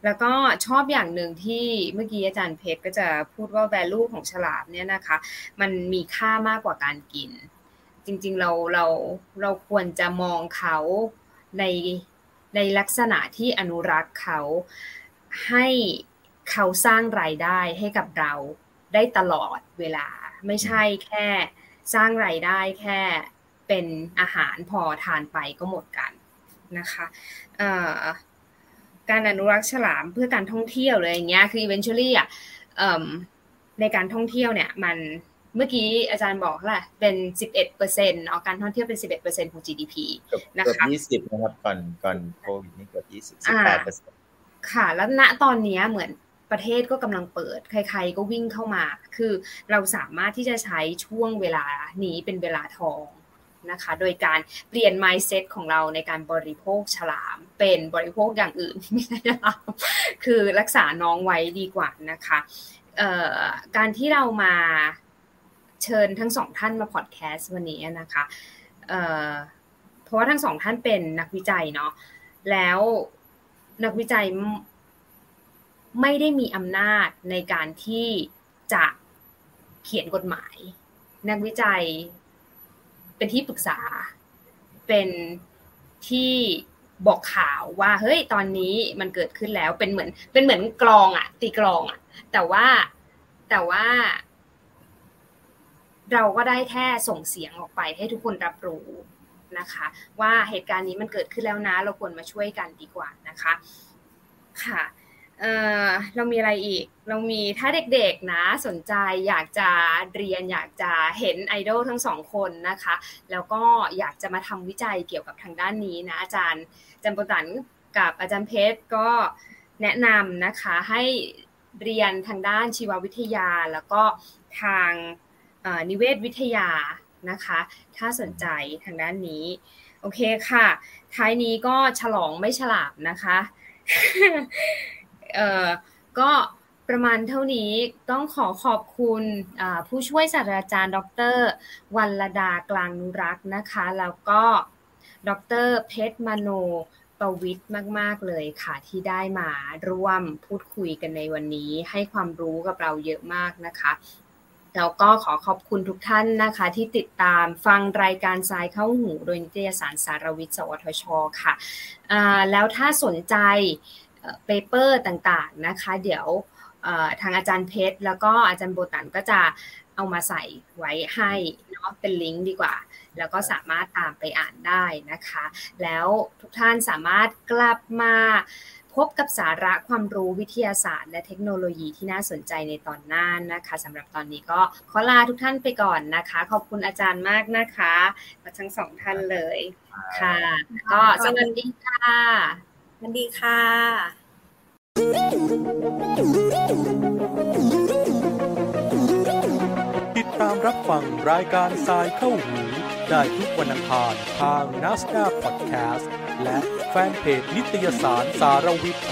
Speaker 2: แล้วก็ชอบอย่างหนึ่งที่เมื่อกี้อาจารย์เพชรก็จะพูดว่า value ของฉลามเนี่ยนะคะ มันมีค่ามากกว่าการกิน จริงๆเราเราเราควรจะมองเขาในในลักษณะที่อนุรักษ์เขาให้เขาสร้างรายได้ให้กับเราได้ตลอดเวลา ไม่ใช่แค่สร้างไรายได้แค่เป็นอาหารพอทานไปก็หมดกันนะคะการอนุรักษ์ฉลามเพื่อการท่องเที่ยวเลยอย่างเงี้ยคือ eventually อะในการท่องเที่ยวเนี่ยมันเมื่อกี้อาจารย์บอกแหละเป็น 11เปอร์เซ็นต์อการท่องเที่ยวเป็น 11เปอร์เซ็นต์ของ GDP
Speaker 3: นะคะเกือบ20นะครับก่อนก่อนโควิดนี่เกือบ20 18เปอร์เซ็นต์
Speaker 2: ค่ะ แล้วณตอนนี้เหมือน ประเทศก็กำลังเปิด ใคร ๆ ก็วิ่งเข้ามา คือเราสามารถที่จะใช้ช่วงเวลานี้เป็นเวลาทองนะคะ โดยการเปลี่ยน mindset ของเราในการบริโภคฉลาม เป็นบริโภคอย่างอื่นไม่ใช่คือรักษาน้องไว้ดีกว่านะคะการที่เรามาเชิญทั้งสองท่านมาพอดแคสต์วันนี้นะคะเเพราะว่าทั้งสองท่านเป็นนักวิจัยเนาะแล้วนักวิจัย ไม่ได้มีอำนาจในการที่จะเขียนกฎหมาย นักวิจัย เป็นที่ปรึกษา เป็นที่บอกข่าวว่าเฮ้ยตอนนี้มันเกิดขึ้นแล้วเป็นเหมือน เป็นเหมือนกลองอะตีกลองอะแต่ว่าแต่ว่า เราก็ได้แค่ส่งเสียงออกไปให้ทุกคนรับรู้นะคะ ว่าเหตุการณ์นี้มันเกิดขึ้นแล้วนะ เราควรมาช่วยกันดีกว่านะคะ ค่ะ เออเรามีอะไรอีก เรามีถ้าเด็กๆนะสนใจอยากจะเรียนอยากจะเห็นไอดอลทั้งสองคนนะคะ แล้วก็อยากจะมาทำวิจัยเกี่ยวกับทางด้านนี้นะอาจารย์จันปตันกับอาจารย์เพชรก็แนะนำนะคะให้เรียนทางด้านชีววิทยา แล้วก็ทางนิเวศวิทยานะคะ ถ้าสนใจทางด้านนี้ โอเคค่ะ ท้ายนี้ก็ฉลองไม่ฉลาบนะคะ เอ่อก็ประมาณเท่านี้ต้องขอขอบคุณผู้ช่วยศาสตราจารย์ ดรวัลดากลางนุรักษ์นะคะ แล้วก็ดรเพชรมโนประวิทย์มาก ๆ เลยค่ะที่ได้มาร่วมพูดคุยกันในวันนี้ ให้ความรู้กับเราเยอะมากนะคะแล้วก็ขอขอบคุณทุกท่านนะคะ ที่ติดตามฟังรายการ Sci เข้าหู โดยนิตยสารสาระวิทย์สวทช ค่ะ แล้วถ้าสนใจ paper ต่างๆนะคะ เดี๋ยวทางอาจารย์เพชร แล้วก็อาจารย์โบตันก็จะเอามาใส่ไว้ให้เนาะเป็นลิงก์ดีกว่า แล้วก็สามารถตามไปอ่านได้นะคะ แล้วทุกท่านสามารถกลับมาพบกับสาระความรู้วิทยาศาสตร์ และเทคโนโลยีที่น่าสนใจในตอนหน้านะคะสำหรับตอนนี้ก็ขอลาทุกท่านไปก่อนนะคะ ขอบคุณอาจารย์มากนะคะทั้งสองท่านเลยค่ะ ก็สวัสดีค่ะ
Speaker 4: วันดีค่ะ
Speaker 1: ติดตามรับฟังรายการทรายเข้าหู ได้ทุกวันอังคารทางนัสดาพอดแคสต์และแฟนเพจนิตยสารสารวิทย์